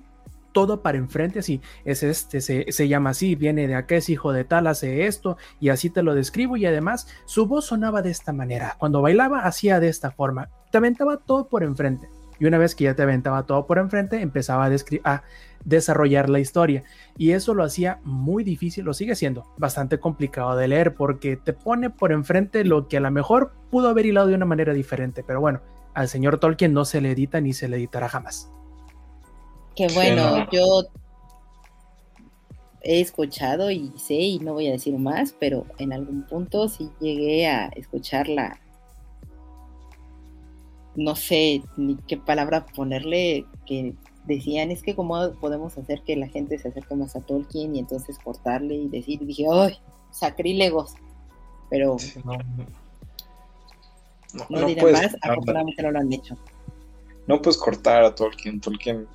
todo para enfrente, así, es este, se, llama así, viene de acá, es hijo de tal, hace esto, y así te lo describo, y además su voz sonaba de esta manera, cuando bailaba hacía de esta forma, te aventaba todo por enfrente. y una vez que ya te aventaba todo por enfrente, empezaba a, a desarrollar la historia. Y eso lo hacía muy difícil, lo sigue siendo bastante complicado de leer porque te pone por enfrente lo que a lo mejor pudo haber hilado de una manera diferente, pero bueno, al señor Tolkien no se le edita ni se le editará jamás. Qué bueno, yo he escuchado y sé, y no voy a decir más, pero en algún punto sí llegué a escucharla. No sé ni qué palabra ponerle, que decían, es que cómo podemos hacer que la gente se acerque más a Tolkien y entonces cortarle y decir, y dije, ¡ay! Sacrílegos. Pero no, no, diré más, afortunadamente no lo han hecho. No puedes cortar a Tolkien, Tolkien.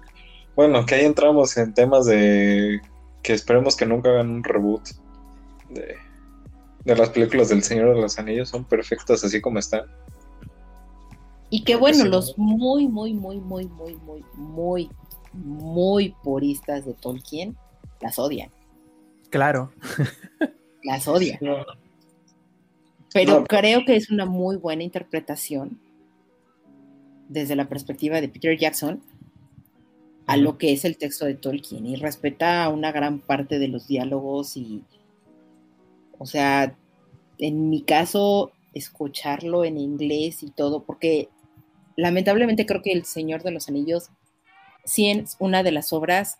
Bueno, que ahí entramos en temas de que esperemos que nunca hagan un reboot de, las películas del Señor de los Anillos, son perfectas así como están. Y qué bueno, los muy, muy, muy, muy, muy, muy, muy, muy puristas de Tolkien las odian. Claro. Las odian. Pero creo que es una muy buena interpretación desde la perspectiva de Peter Jackson a lo que es el texto de Tolkien y respeta una gran parte de los diálogos y, o sea, en mi caso, escucharlo en inglés y todo, porque lamentablemente creo que El Señor de los Anillos sí es una de las obras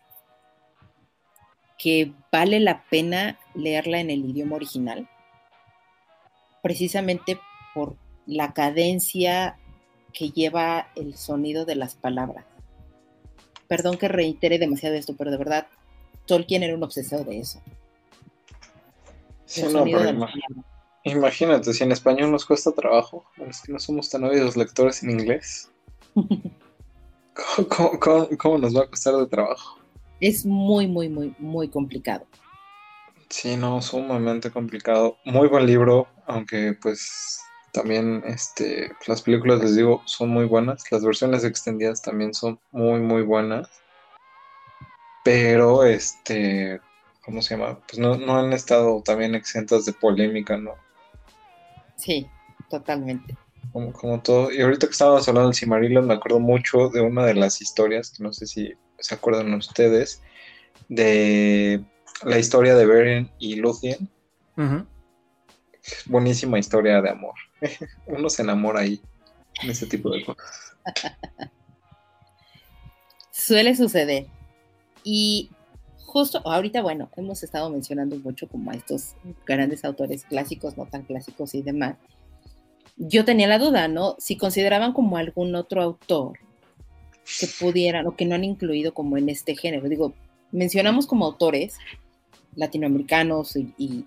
que vale la pena leerla en el idioma original, precisamente por la cadencia que lleva el sonido de las palabras. Perdón que reitere demasiado esto, pero de verdad, Tolkien era un obsesivo de eso. Sí, no, pero imagínate, si en español nos cuesta trabajo, es que no somos tan obvios lectores en inglés. ¿Cómo, nos va a costar de trabajo? Es muy, muy, muy, muy complicado. Sí, no, sumamente complicado. Muy buen libro, aunque pues también este, las películas, les digo, son muy buenas. Las versiones extendidas también son muy, muy buenas. Pero, este, ¿cómo se llama? Pues no, no han estado también exentas de polémica, ¿no? Sí, totalmente. Como, como todo. Y ahorita que estábamos hablando del Cimarillion, me acuerdo mucho de una de las historias, que no sé si se acuerdan ustedes, de la historia de Beren y Luthien. Buenísima historia de amor. (laughs) Uno se enamora ahí en ese tipo de cosas. (laughs) Suele suceder. Y justo ahorita, bueno, hemos estado mencionando mucho como a estos grandes autores clásicos, no tan clásicos y demás. Yo tenía la duda, ¿no? Si consideraban como algún otro autor que pudieran o que no han incluido como en este género. Digo, mencionamos como autores latinoamericanos y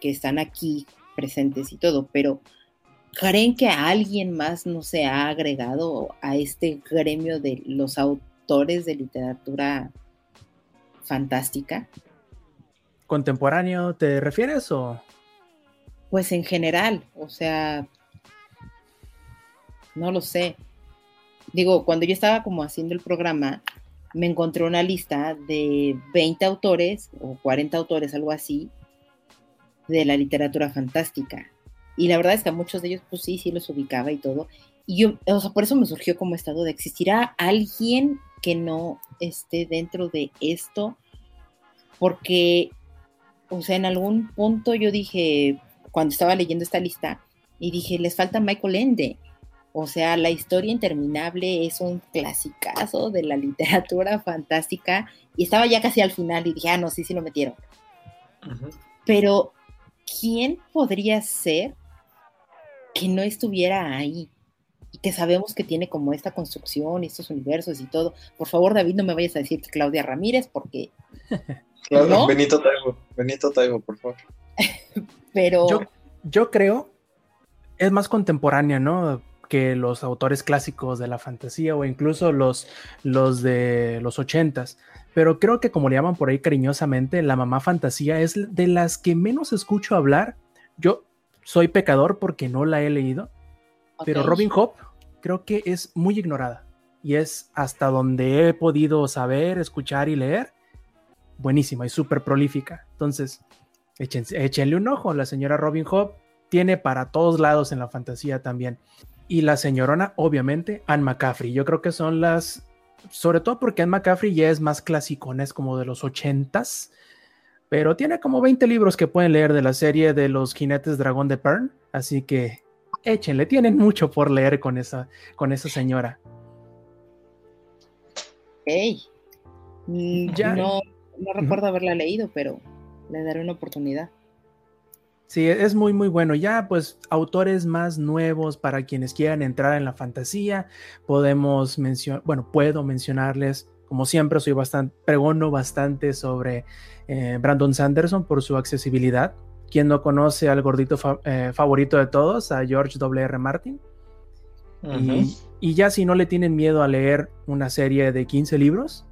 que están aquí presentes y todo, pero ¿Creen que alguien más no se ha agregado a este gremio de los autores de literatura fantástica? ¿Contemporáneo te refieres o? Pues en general, o sea, no lo sé. Digo, cuando yo estaba como haciendo el programa, me encontré una lista de 20 autores o 40 autores, algo así, de la literatura fantástica. Y la verdad es que a muchos de ellos, pues sí, sí los ubicaba y todo. Y yo, o sea, por eso me surgió como estado de, ¿existirá alguien que no esté dentro de esto? Porque, o sea, en algún punto yo dije, cuando estaba leyendo esta lista, y dije, les falta Michael Ende. O sea, la historia interminable es un clasicazo de la literatura fantástica. Y estaba ya casi al final y dije, ah, no, sí, sí lo metieron. Pero, ¿quién podría ser que no estuviera ahí y que sabemos que tiene como esta construcción y estos universos y todo. Por favor, David, no me vayas a decir que Claudia Ramírez, porque. (laughs) Claro, Benito Taibo, Benito Taibo, por favor. (laughs) Pero. Yo, creo, es más contemporánea, ¿no? Que los autores clásicos de la fantasía o incluso los, los de los ochentas. Pero creo que, como le llaman por ahí cariñosamente, la mamá fantasía es de las que menos escucho hablar. Yo soy pecador porque no la he leído, pero Robin Hood creo que es muy ignorada y es hasta donde he podido saber, escuchar y leer, buenísima y súper prolífica. Entonces, échenle un ojo, la señora Robin Hood tiene para todos lados en la fantasía también. y la señorona, obviamente, Anne McCaffrey. Yo creo que son las, sobre todo porque Anne McCaffrey ya es más clásico, es como de los ochentas, pero tiene como 20 libros que pueden leer de la serie de los jinetes dragón de Pern, así que échenle, tienen mucho por leer con esa, con esa señora. Hey, mm, ya no, no recuerdo haberla leído, pero le daré una oportunidad. Sí, es muy, muy bueno. Ya, pues, autores más nuevos para quienes quieran entrar en la fantasía, podemos mencionar, bueno, puedo mencionarles, como siempre, soy bastante, pregono bastante sobre eh, Brandon Sanderson por su accesibilidad. Quien no conoce al gordito eh, favorito de todos, a George W.R. Martin. y, y, ya si no le tienen miedo a leer una serie de 15 libros,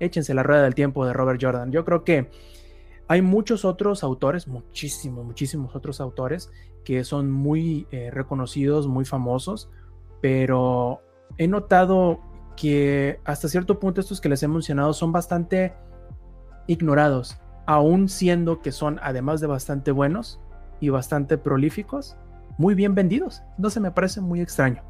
échense la rueda del tiempo de Robert Jordan. Yo creo que hay muchos otros autores, muchísimos, muchísimos otros autores que son muy eh, reconocidos, muy famosos, pero he notado que hasta cierto punto estos que les he mencionado son bastante ignorados, aún siendo que son, además de bastante buenos y bastante prolíficos, muy bien vendidos. No se me parece muy extraño,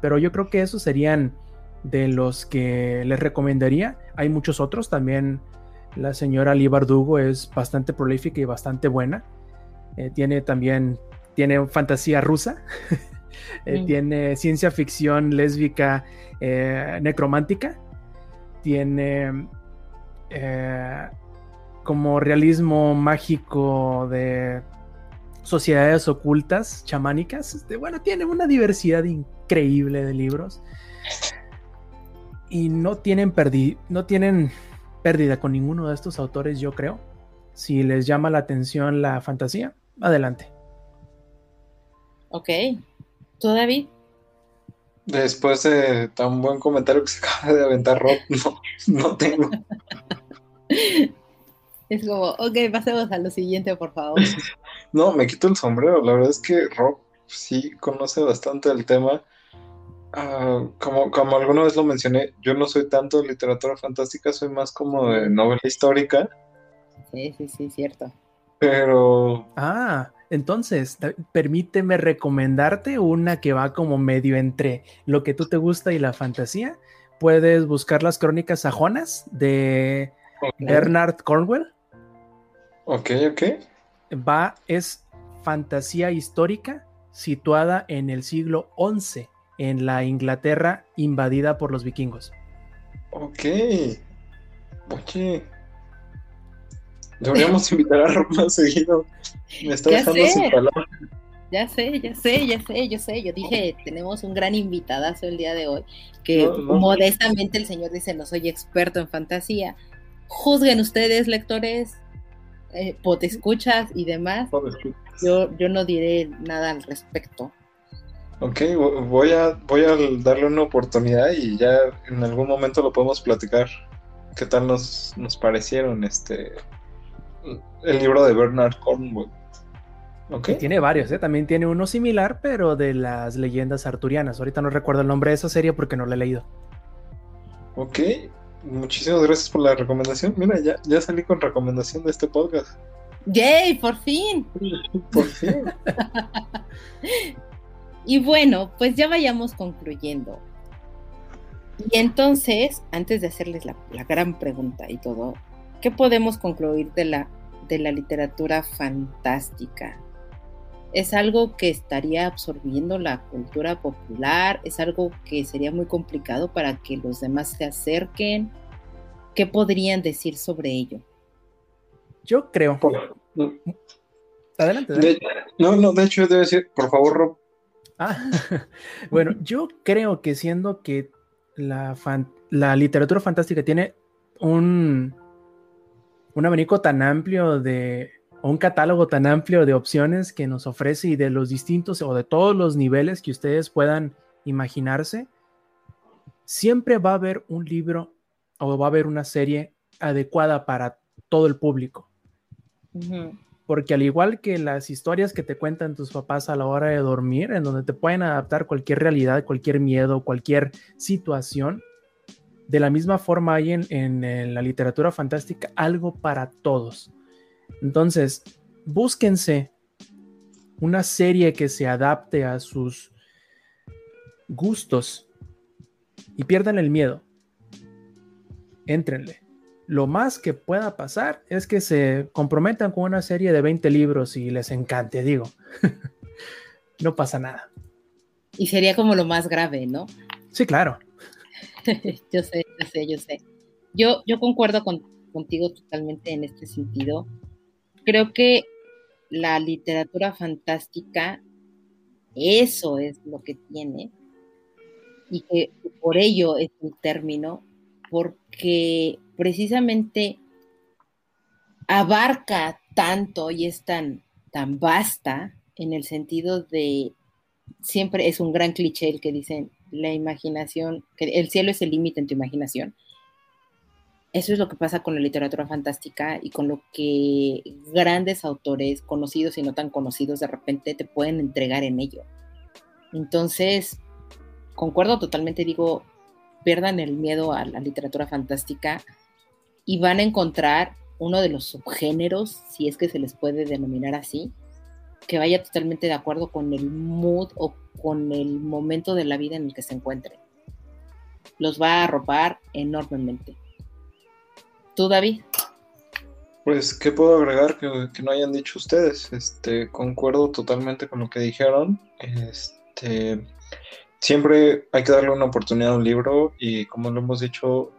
pero yo creo que esos serían de los que les recomendaría. Hay muchos otros también la señora Lee Bardugo es bastante prolífica y bastante buena. Eh, tiene también tiene fantasía rusa. (laughs) Eh, mm. Tiene ciencia ficción lésbica eh, necromántica. Tiene como realismo mágico de sociedades ocultas, chamánicas. Este, bueno, tiene una diversidad increíble de libros. Y no tienen perdi no tienen pérdida con ninguno de estos autores, yo creo. Si les llama la atención la fantasía, adelante. Ok. ¿Tú, David? Después de tan buen comentario que se acaba de aventar Rob, no, tengo. (laughs) Es como, ok, pasemos a lo siguiente, por favor. (laughs) No, me quito el sombrero. La verdad es que Rob sí conoce bastante el tema. Ah, como, como alguna vez lo mencioné, yo no soy tanto de literatura fantástica, soy más como de novela histórica. Sí, sí, sí, cierto. Pero. Ah, entonces, permíteme recomendarte una que va como medio entre lo que tú te gusta y la fantasía. Puedes buscar las crónicas sajonas de Bernard Cornwell. Ok, ok. Va, es fantasía histórica situada en el siglo XI en la Inglaterra invadida por los vikingos. Ok. Oye. Deberíamos invitar a Rob más (laughs) seguido. Me está dejando sin palabras. Ya sé, ya sé, ya sé, yo sé. Yo dije, tenemos un gran invitadazo el día de hoy, que modestamente el señor dice, no soy experto en fantasía. Juzguen ustedes, lectores, eh, escuchas y demás. Yo, yo no diré nada al respecto. Ok, voy a, voy a darle una oportunidad y ya en algún momento lo podemos platicar. ¿Qué tal nos, nos parecieron este el libro de Bernard Cornwell? Okay. Tiene varios, ¿eh? también tiene uno similar, pero de las leyendas arturianas. Ahorita no recuerdo el nombre de esa serie porque no la he leído. Ok, muchísimas gracias por la recomendación. Mira, ya, ya salí con recomendación de este podcast. ¡Yay! ¡Por fin! por fin. (laughs) Y bueno, pues ya vayamos concluyendo. Y entonces, antes de hacerles la, gran pregunta y todo, ¿qué podemos concluir de la, de la literatura fantástica? ¿Es algo que estaría absorbiendo la cultura popular? ¿Es algo que sería muy complicado para que los demás se acerquen? ¿Qué podrían decir sobre ello? Yo creo. Adelante. no, no, de hecho, debe decir, por favor, Rob, Ah, (laughs) bueno, yo creo que siendo que la, la literatura fantástica tiene un, un abanico tan amplio de, un catálogo tan amplio de opciones que nos ofrece y de los distintos o de todos los niveles que ustedes puedan imaginarse, siempre va a haber un libro o va a haber una serie adecuada para todo el público porque al igual que las historias que te cuentan tus papás a la hora de dormir, en donde te pueden adaptar cualquier realidad, cualquier miedo, cualquier situación, de la misma forma hay en, la literatura fantástica algo para todos. Entonces, búsquense una serie que se adapte a sus gustos y pierdan el miedo. Éntrenle. Lo más que pueda pasar es que se comprometan con una serie de 20 libros y les encante, digo. (laughs) no pasa nada. Y sería como lo más grave, ¿no? Sí, claro. (laughs) yo sé, yo sé, yo sé. Yo, yo concuerdo contigo totalmente en este sentido. Creo que la literatura fantástica, eso es lo que tiene, y que por ello es un término, porque precisamente abarca tanto y es tan, tan vasta en el sentido de, siempre es un gran cliché el que dicen, la imaginación, que el cielo es el límite en tu imaginación. Eso es lo que pasa con la literatura fantástica y con lo que grandes autores, conocidos y no tan conocidos, de repente te pueden entregar en ello. Entonces, concuerdo totalmente, digo, pierdan el miedo a la literatura fantástica y van a encontrar uno de los subgéneros, si es que se les puede denominar así, que vaya totalmente de acuerdo con el mood o con el momento de la vida en el que se encuentren. Los va a arropar enormemente. ¿Tú, David? Pues, ¿qué puedo agregar que, no hayan dicho ustedes? Este, concuerdo totalmente con lo que dijeron. Este, siempre hay que darle una oportunidad a un libro y como lo hemos dicho,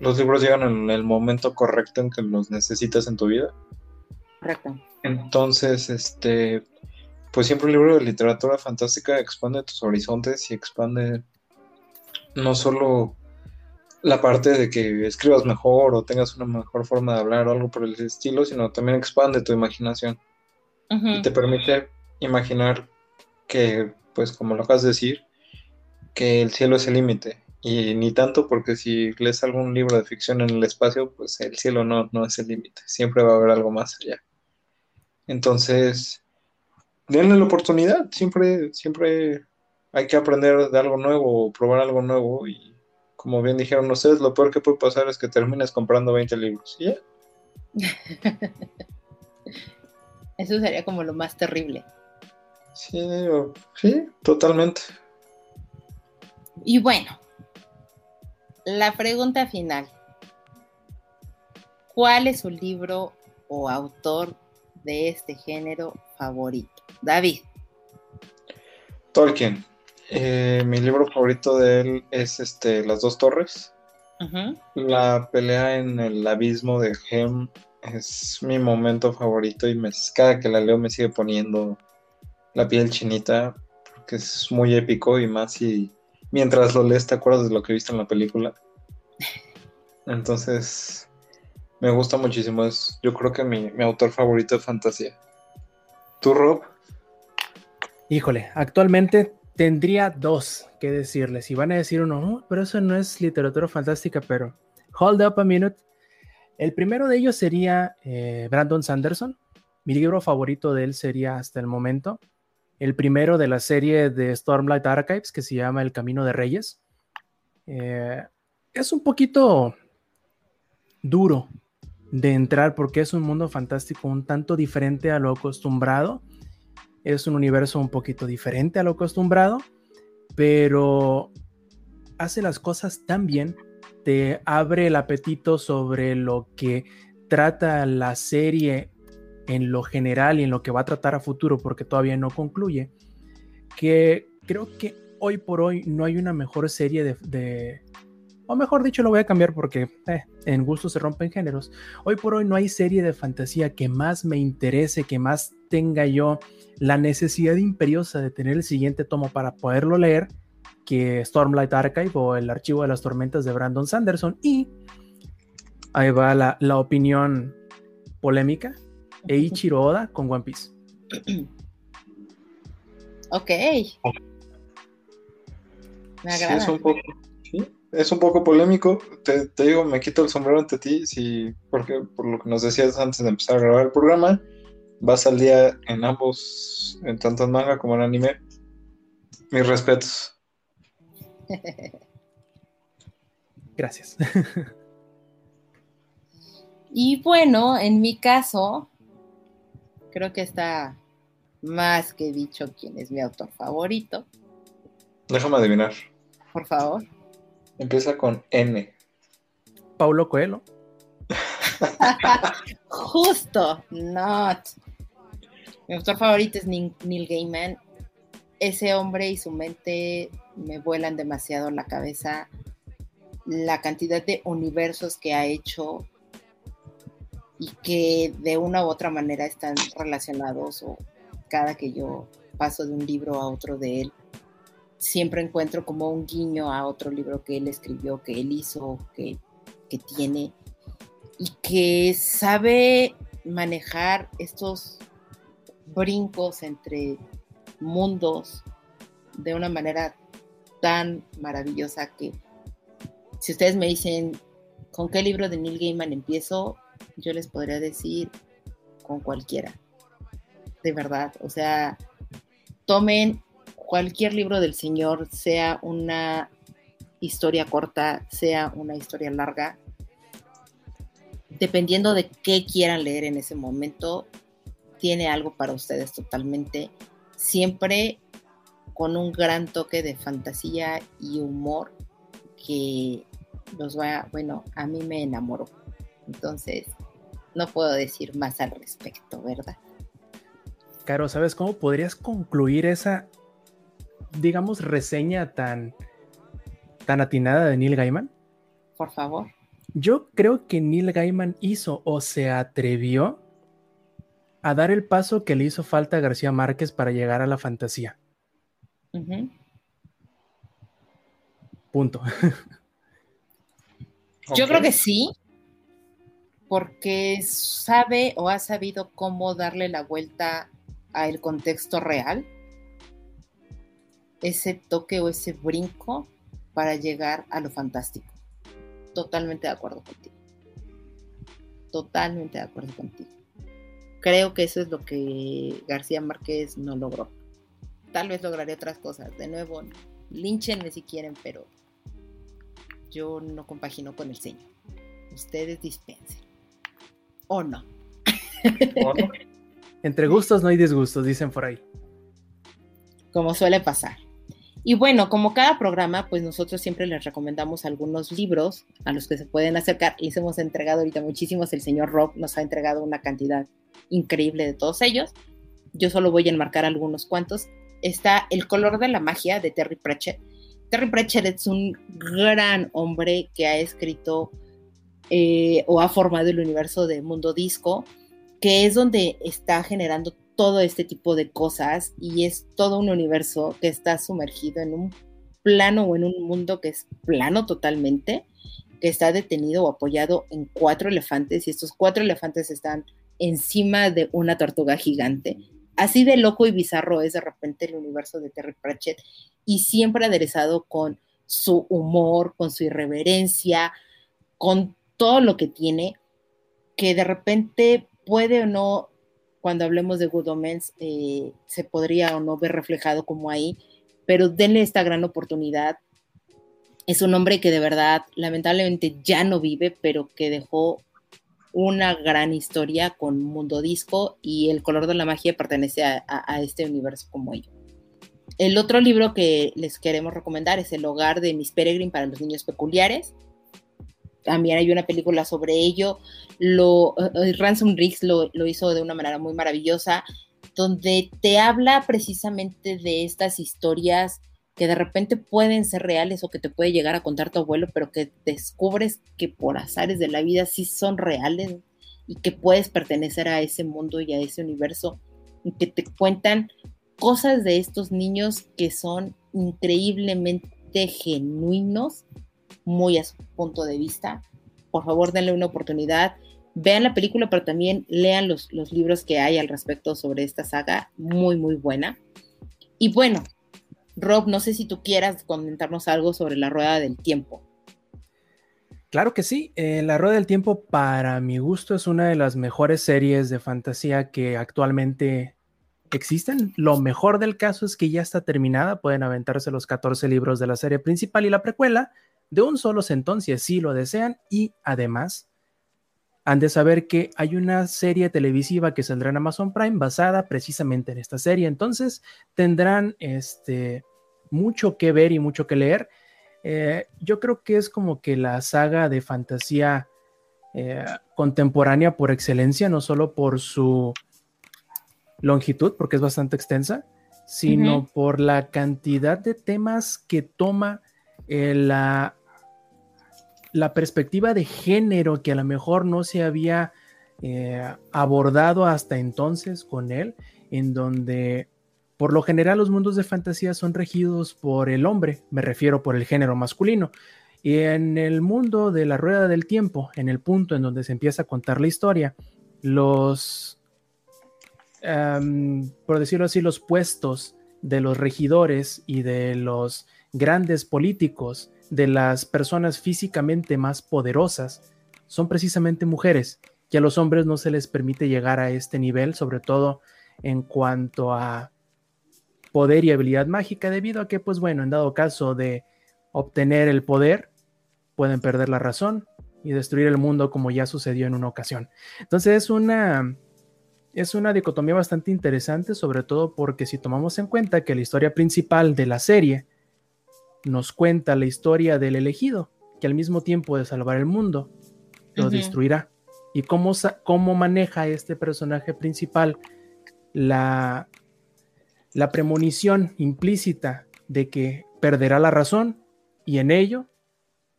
los libros llegan en el momento correcto en que los necesitas en tu vida. Correcto. Entonces, este, pues siempre un libro de literatura fantástica expande tus horizontes y expande no solo la parte de que escribas mejor o tengas una mejor forma de hablar o algo por el estilo, sino también expande tu imaginación. Y te permite imaginar que, pues como lo acabas de decir, que el cielo es el límite. Y ni tanto porque si lees algún libro de ficción en el espacio, pues el cielo no, no es el límite, siempre va a haber algo más allá. Entonces, denle la oportunidad, siempre, siempre hay que aprender de algo nuevo, probar algo nuevo y como bien dijeron ustedes, lo peor que puede pasar es que termines comprando 20 libros. ¿Ya? (laughs) Eso sería como lo más terrible. Sí, sí, totalmente. Y bueno, la pregunta final. ¿Cuál es su libro o autor de este género favorito? David. Tolkien. Eh, mi libro favorito de él es este Las dos torres. La pelea en el abismo de Helm es mi momento favorito y me, cada que la leo me sigue poniendo la piel chinita porque es muy épico y más si mientras lo lees te acuerdas de lo que viste en la película. (laughs) Entonces, me gusta muchísimo. Es, yo creo que mi, autor favorito de fantasía. ¿Tú, Rob? Híjole, actualmente tendría dos que decirles. Y van a decir uno, oh, pero eso no es literatura fantástica, pero hold up a minute. El primero de ellos sería eh, Brandon Sanderson. Mi libro favorito de él sería hasta el momento el primero de la serie de Stormlight Archives que se llama El Camino de Reyes. Eh, es un poquito duro de entrar porque es un mundo fantástico un tanto diferente a lo acostumbrado. Es un universo un poquito diferente a lo acostumbrado, pero hace las cosas tan bien, te abre el apetito sobre lo que trata la serie en lo general y en lo que va a tratar a futuro, porque todavía no concluye, que creo que hoy por hoy no hay una mejor serie de, o mejor dicho, lo voy a cambiar porque eh, en gusto se rompen géneros. Hoy por hoy no hay serie de fantasía que más me interese, que más tenga yo la necesidad imperiosa de tener el siguiente tomo para poderlo leer que Stormlight Archive o el archivo de las tormentas de Brandon Sanderson. Y ahí va la, la opinión polémica. Eiichiro Oda con One Piece. ok. Me agrada. es un poco, es un poco polémico. Te, digo, me quito el sombrero ante ti, sí, porque por lo que nos decías antes de empezar a grabar el programa, vas al día en ambos, en tanto en manga como en anime. Mis respetos. (laughs) Gracias. y bueno, en mi caso, creo que está más que dicho quién es mi autor favorito. Déjame adivinar. Por favor. Empieza con N. Paulo Coelho. (laughs) Justo, not. Mi autor favorito es Neil Gaiman. Ese hombre y su mente me vuelan demasiado la cabeza. La cantidad de universos que ha hecho y que de una u otra manera están relacionados o cada que yo paso de un libro a otro de él, siempre encuentro como un guiño a otro libro que él escribió, que él hizo, que, que tiene y que sabe manejar estos brincos entre mundos de una manera tan maravillosa que si ustedes me dicen con qué libro de Neil Gaiman empiezo, yo les podría decir con cualquiera. De verdad, o sea, tomen cualquier libro del Señor, sea una historia corta, sea una historia larga, dependiendo de qué quieran leer en ese momento, tiene algo para ustedes totalmente, siempre con un gran toque de fantasía y humor que los va, bueno, a mí me enamoró. Entonces, no puedo decir más al respecto, ¿verdad? Caro, ¿sabes cómo podrías concluir esa, digamos, reseña tan, tan atinada de Neil Gaiman? Por favor. Yo creo que Neil Gaiman hizo o se atrevió a dar el paso que le hizo falta a García Márquez para llegar a la fantasía. Punto. (laughs) Yo creo que sí, porque sabe o ha sabido cómo darle la vuelta al contexto real, ese toque o ese brinco para llegar a lo fantástico. Totalmente de acuerdo contigo. Totalmente de acuerdo contigo. Creo que eso es lo que García Márquez no logró. Tal vez lograría otras cosas. De nuevo, línchenme si quieren, pero yo no compagino con el señor. Ustedes dispensen. ¿O no? (laughs) Entre gustos no hay disgustos, dicen por ahí. Como suele pasar. Y bueno, como cada programa, pues nosotros siempre les recomendamos algunos libros a los que se pueden acercar. Les hemos entregado ahorita muchísimos. El señor Rob nos ha entregado una cantidad increíble de todos ellos. Yo solo voy a enmarcar algunos cuantos. Está El color de la magia de Terry Pratchett. Terry Pratchett es un gran hombre que ha escrito eh, o ha formado el universo de Mundo Disco, que es donde está generando todo este tipo de cosas y es todo un universo que está sumergido en un plano o en un mundo que es plano totalmente, que está detenido o apoyado en cuatro elefantes y estos cuatro elefantes están encima de una tortuga gigante. Así de loco y bizarro es de repente el universo de Terry Pratchett y siempre aderezado con su humor, con su irreverencia, con todo lo que tiene, que de repente puede o no, cuando hablemos de Good Omens, eh, se podría o no ver reflejado como ahí, pero denle esta gran oportunidad. Es un hombre que de verdad, lamentablemente ya no vive, pero que dejó una gran historia con Mundo Disco y El color de la magia pertenece a, a este universo como ello. El otro libro que les queremos recomendar es El hogar de Miss Peregrine para los niños peculiares también hay una película sobre ello. Lo, eh, Ransom Riggs lo, lo, hizo de una manera muy maravillosa, donde te habla precisamente de estas historias que de repente pueden ser reales o que te puede llegar a contar tu abuelo, pero que descubres que por azares de la vida sí son reales y que puedes pertenecer a ese mundo y a ese universo, y que te cuentan cosas de estos niños que son increíblemente genuinos muy a su punto de vista. Por favor, denle una oportunidad. Vean la película, pero también lean los, los libros que hay al respecto sobre esta saga. Muy, muy buena. Y bueno, Rob, no sé si tú quieras comentarnos algo sobre la rueda del tiempo. Claro que sí, eh, La Rueda del Tiempo para mi gusto es una de las mejores series de fantasía que actualmente existen. Lo mejor del caso es que ya está terminada, pueden aventarse los 14 libros de la serie principal y la precuela de un solo centón si así lo desean y además han de saber que hay una serie televisiva que saldrá en Amazon Prime basada precisamente en esta serie. Entonces tendrán este mucho que ver y mucho que leer. Eh, yo creo que es como que la saga de fantasía eh, contemporánea por excelencia, no solo por su longitud, porque es bastante extensa, sino por la cantidad de temas que toma eh, la, la perspectiva de género que a lo mejor no se había abordado hasta entonces con él, en donde por lo general los mundos de fantasía son regidos por el hombre, me refiero por el género masculino. Y en el mundo de la rueda del tiempo, en el punto en donde se empieza a contar la historia, los, em, por decirlo así, los puestos de los regidores y de los grandes políticos, de las personas físicamente más poderosas, son precisamente mujeres. Y a los hombres no se les permite llegar a este nivel, sobre todo en cuanto a poder y habilidad mágica debido a que, pues bueno, en dado caso de obtener el poder, pueden perder la razón y destruir el mundo como ya sucedió en una ocasión. Entonces es una, es una dicotomía bastante interesante, sobre todo porque si tomamos en cuenta que la historia principal de la serie nos cuenta la historia del elegido, que al mismo tiempo de salvar el mundo, lo destruirá. Y cómo, cómo maneja este personaje principal la, la premonición implícita de que perderá la razón y en ello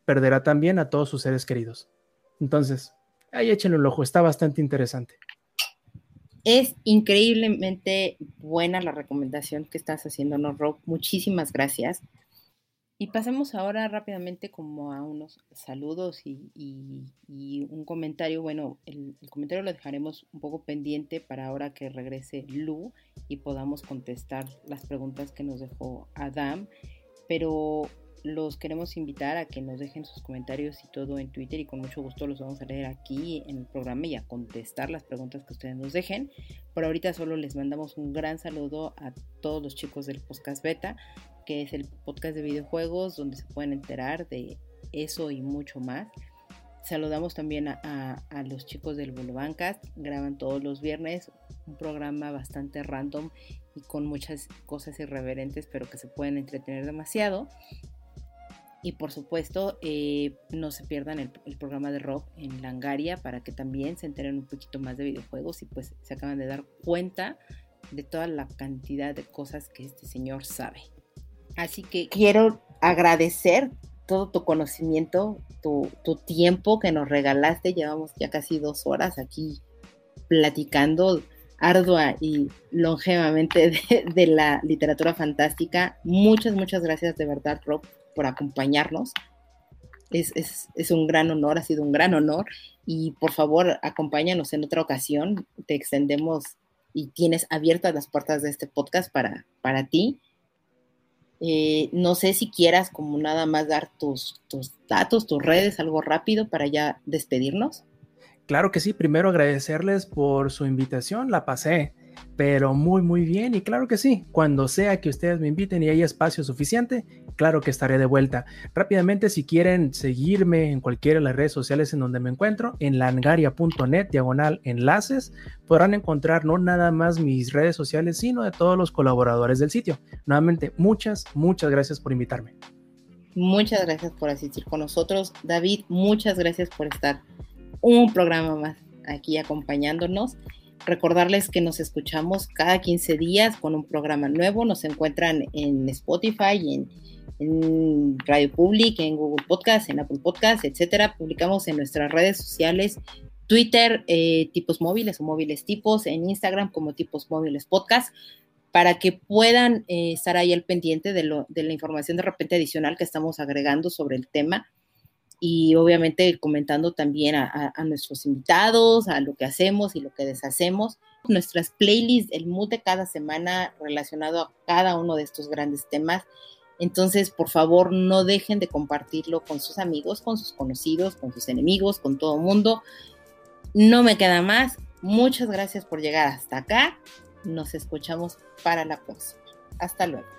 perderá también a todos sus seres queridos. Entonces, ahí échenle un ojo, está bastante interesante. Es increíblemente buena la recomendación que estás haciendo, ¿no, Rob? Muchísimas gracias. Y pasemos ahora rápidamente como a unos saludos y, un comentario. Bueno, el, comentario lo dejaremos un poco pendiente para ahora que regrese Lu y podamos contestar las preguntas que nos dejó Adam. Pero los queremos invitar a que nos dejen sus comentarios y todo en Twitter y con mucho gusto los vamos a leer aquí en el programa y a contestar las preguntas que ustedes nos dejen. Por ahorita solo les mandamos un gran saludo a todos los chicos del podcast beta que es el podcast de videojuegos donde se pueden enterar de eso y mucho más. Saludamos también a, los chicos del Bancast, graban todos los viernes un programa bastante random y con muchas cosas irreverentes, pero que se pueden entretener demasiado. Y por supuesto, eh, no se pierdan el, el, programa de rock en Langaria para que también se enteren un poquito más de videojuegos y pues se acaban de dar cuenta de toda la cantidad de cosas que este señor sabe. Así que quiero agradecer todo tu conocimiento, tu, tiempo que nos regalaste. Llevamos ya casi dos horas aquí platicando ardua y longevamente de, la literatura fantástica. Muchas, muchas gracias de verdad, Rob, por acompañarnos. Es, es, un gran honor, ha sido un gran honor. Y por favor, acompáñanos en otra ocasión. Te extendemos y tienes abiertas las puertas de este podcast para, para ti. Eh, no sé si quieras como nada más dar tus, tus datos, tus redes, algo rápido para ya despedirnos. Claro que sí, primero agradecerles por su invitación, la pasé pero muy muy bien y claro que sí, cuando sea que ustedes me inviten y haya espacio suficiente, claro que estaré de vuelta. Rápidamente, si quieren seguirme en cualquiera de las redes sociales en donde me encuentro, en langaria.net, diagonal enlaces, podrán encontrar no nada más mis redes sociales, sino de todos los colaboradores del sitio. Nuevamente, muchas, muchas gracias por invitarme. Muchas gracias por asistir con nosotros. David, muchas gracias por estar un programa más aquí acompañándonos. Recordarles que nos escuchamos cada 15 días con un programa nuevo. Nos encuentran en Spotify, en, Radio Public, en Google Podcast, en Apple Podcast, etcétera. Publicamos en nuestras redes sociales, Twitter, eh, tipos móviles o móviles tipos, en Instagram como tipos móviles podcast, para que puedan eh, estar ahí al pendiente de, lo, de la información de repente adicional que estamos agregando sobre el tema y obviamente comentando también a, nuestros invitados, a lo que hacemos y lo que deshacemos. Nuestras playlists, el mood de cada semana relacionado a cada uno de estos grandes temas. Entonces, por favor, no dejen de compartirlo con sus amigos, con sus conocidos, con sus enemigos, con todo el mundo. No me queda más. Muchas gracias por llegar hasta acá. Nos escuchamos para la próxima. Hasta luego.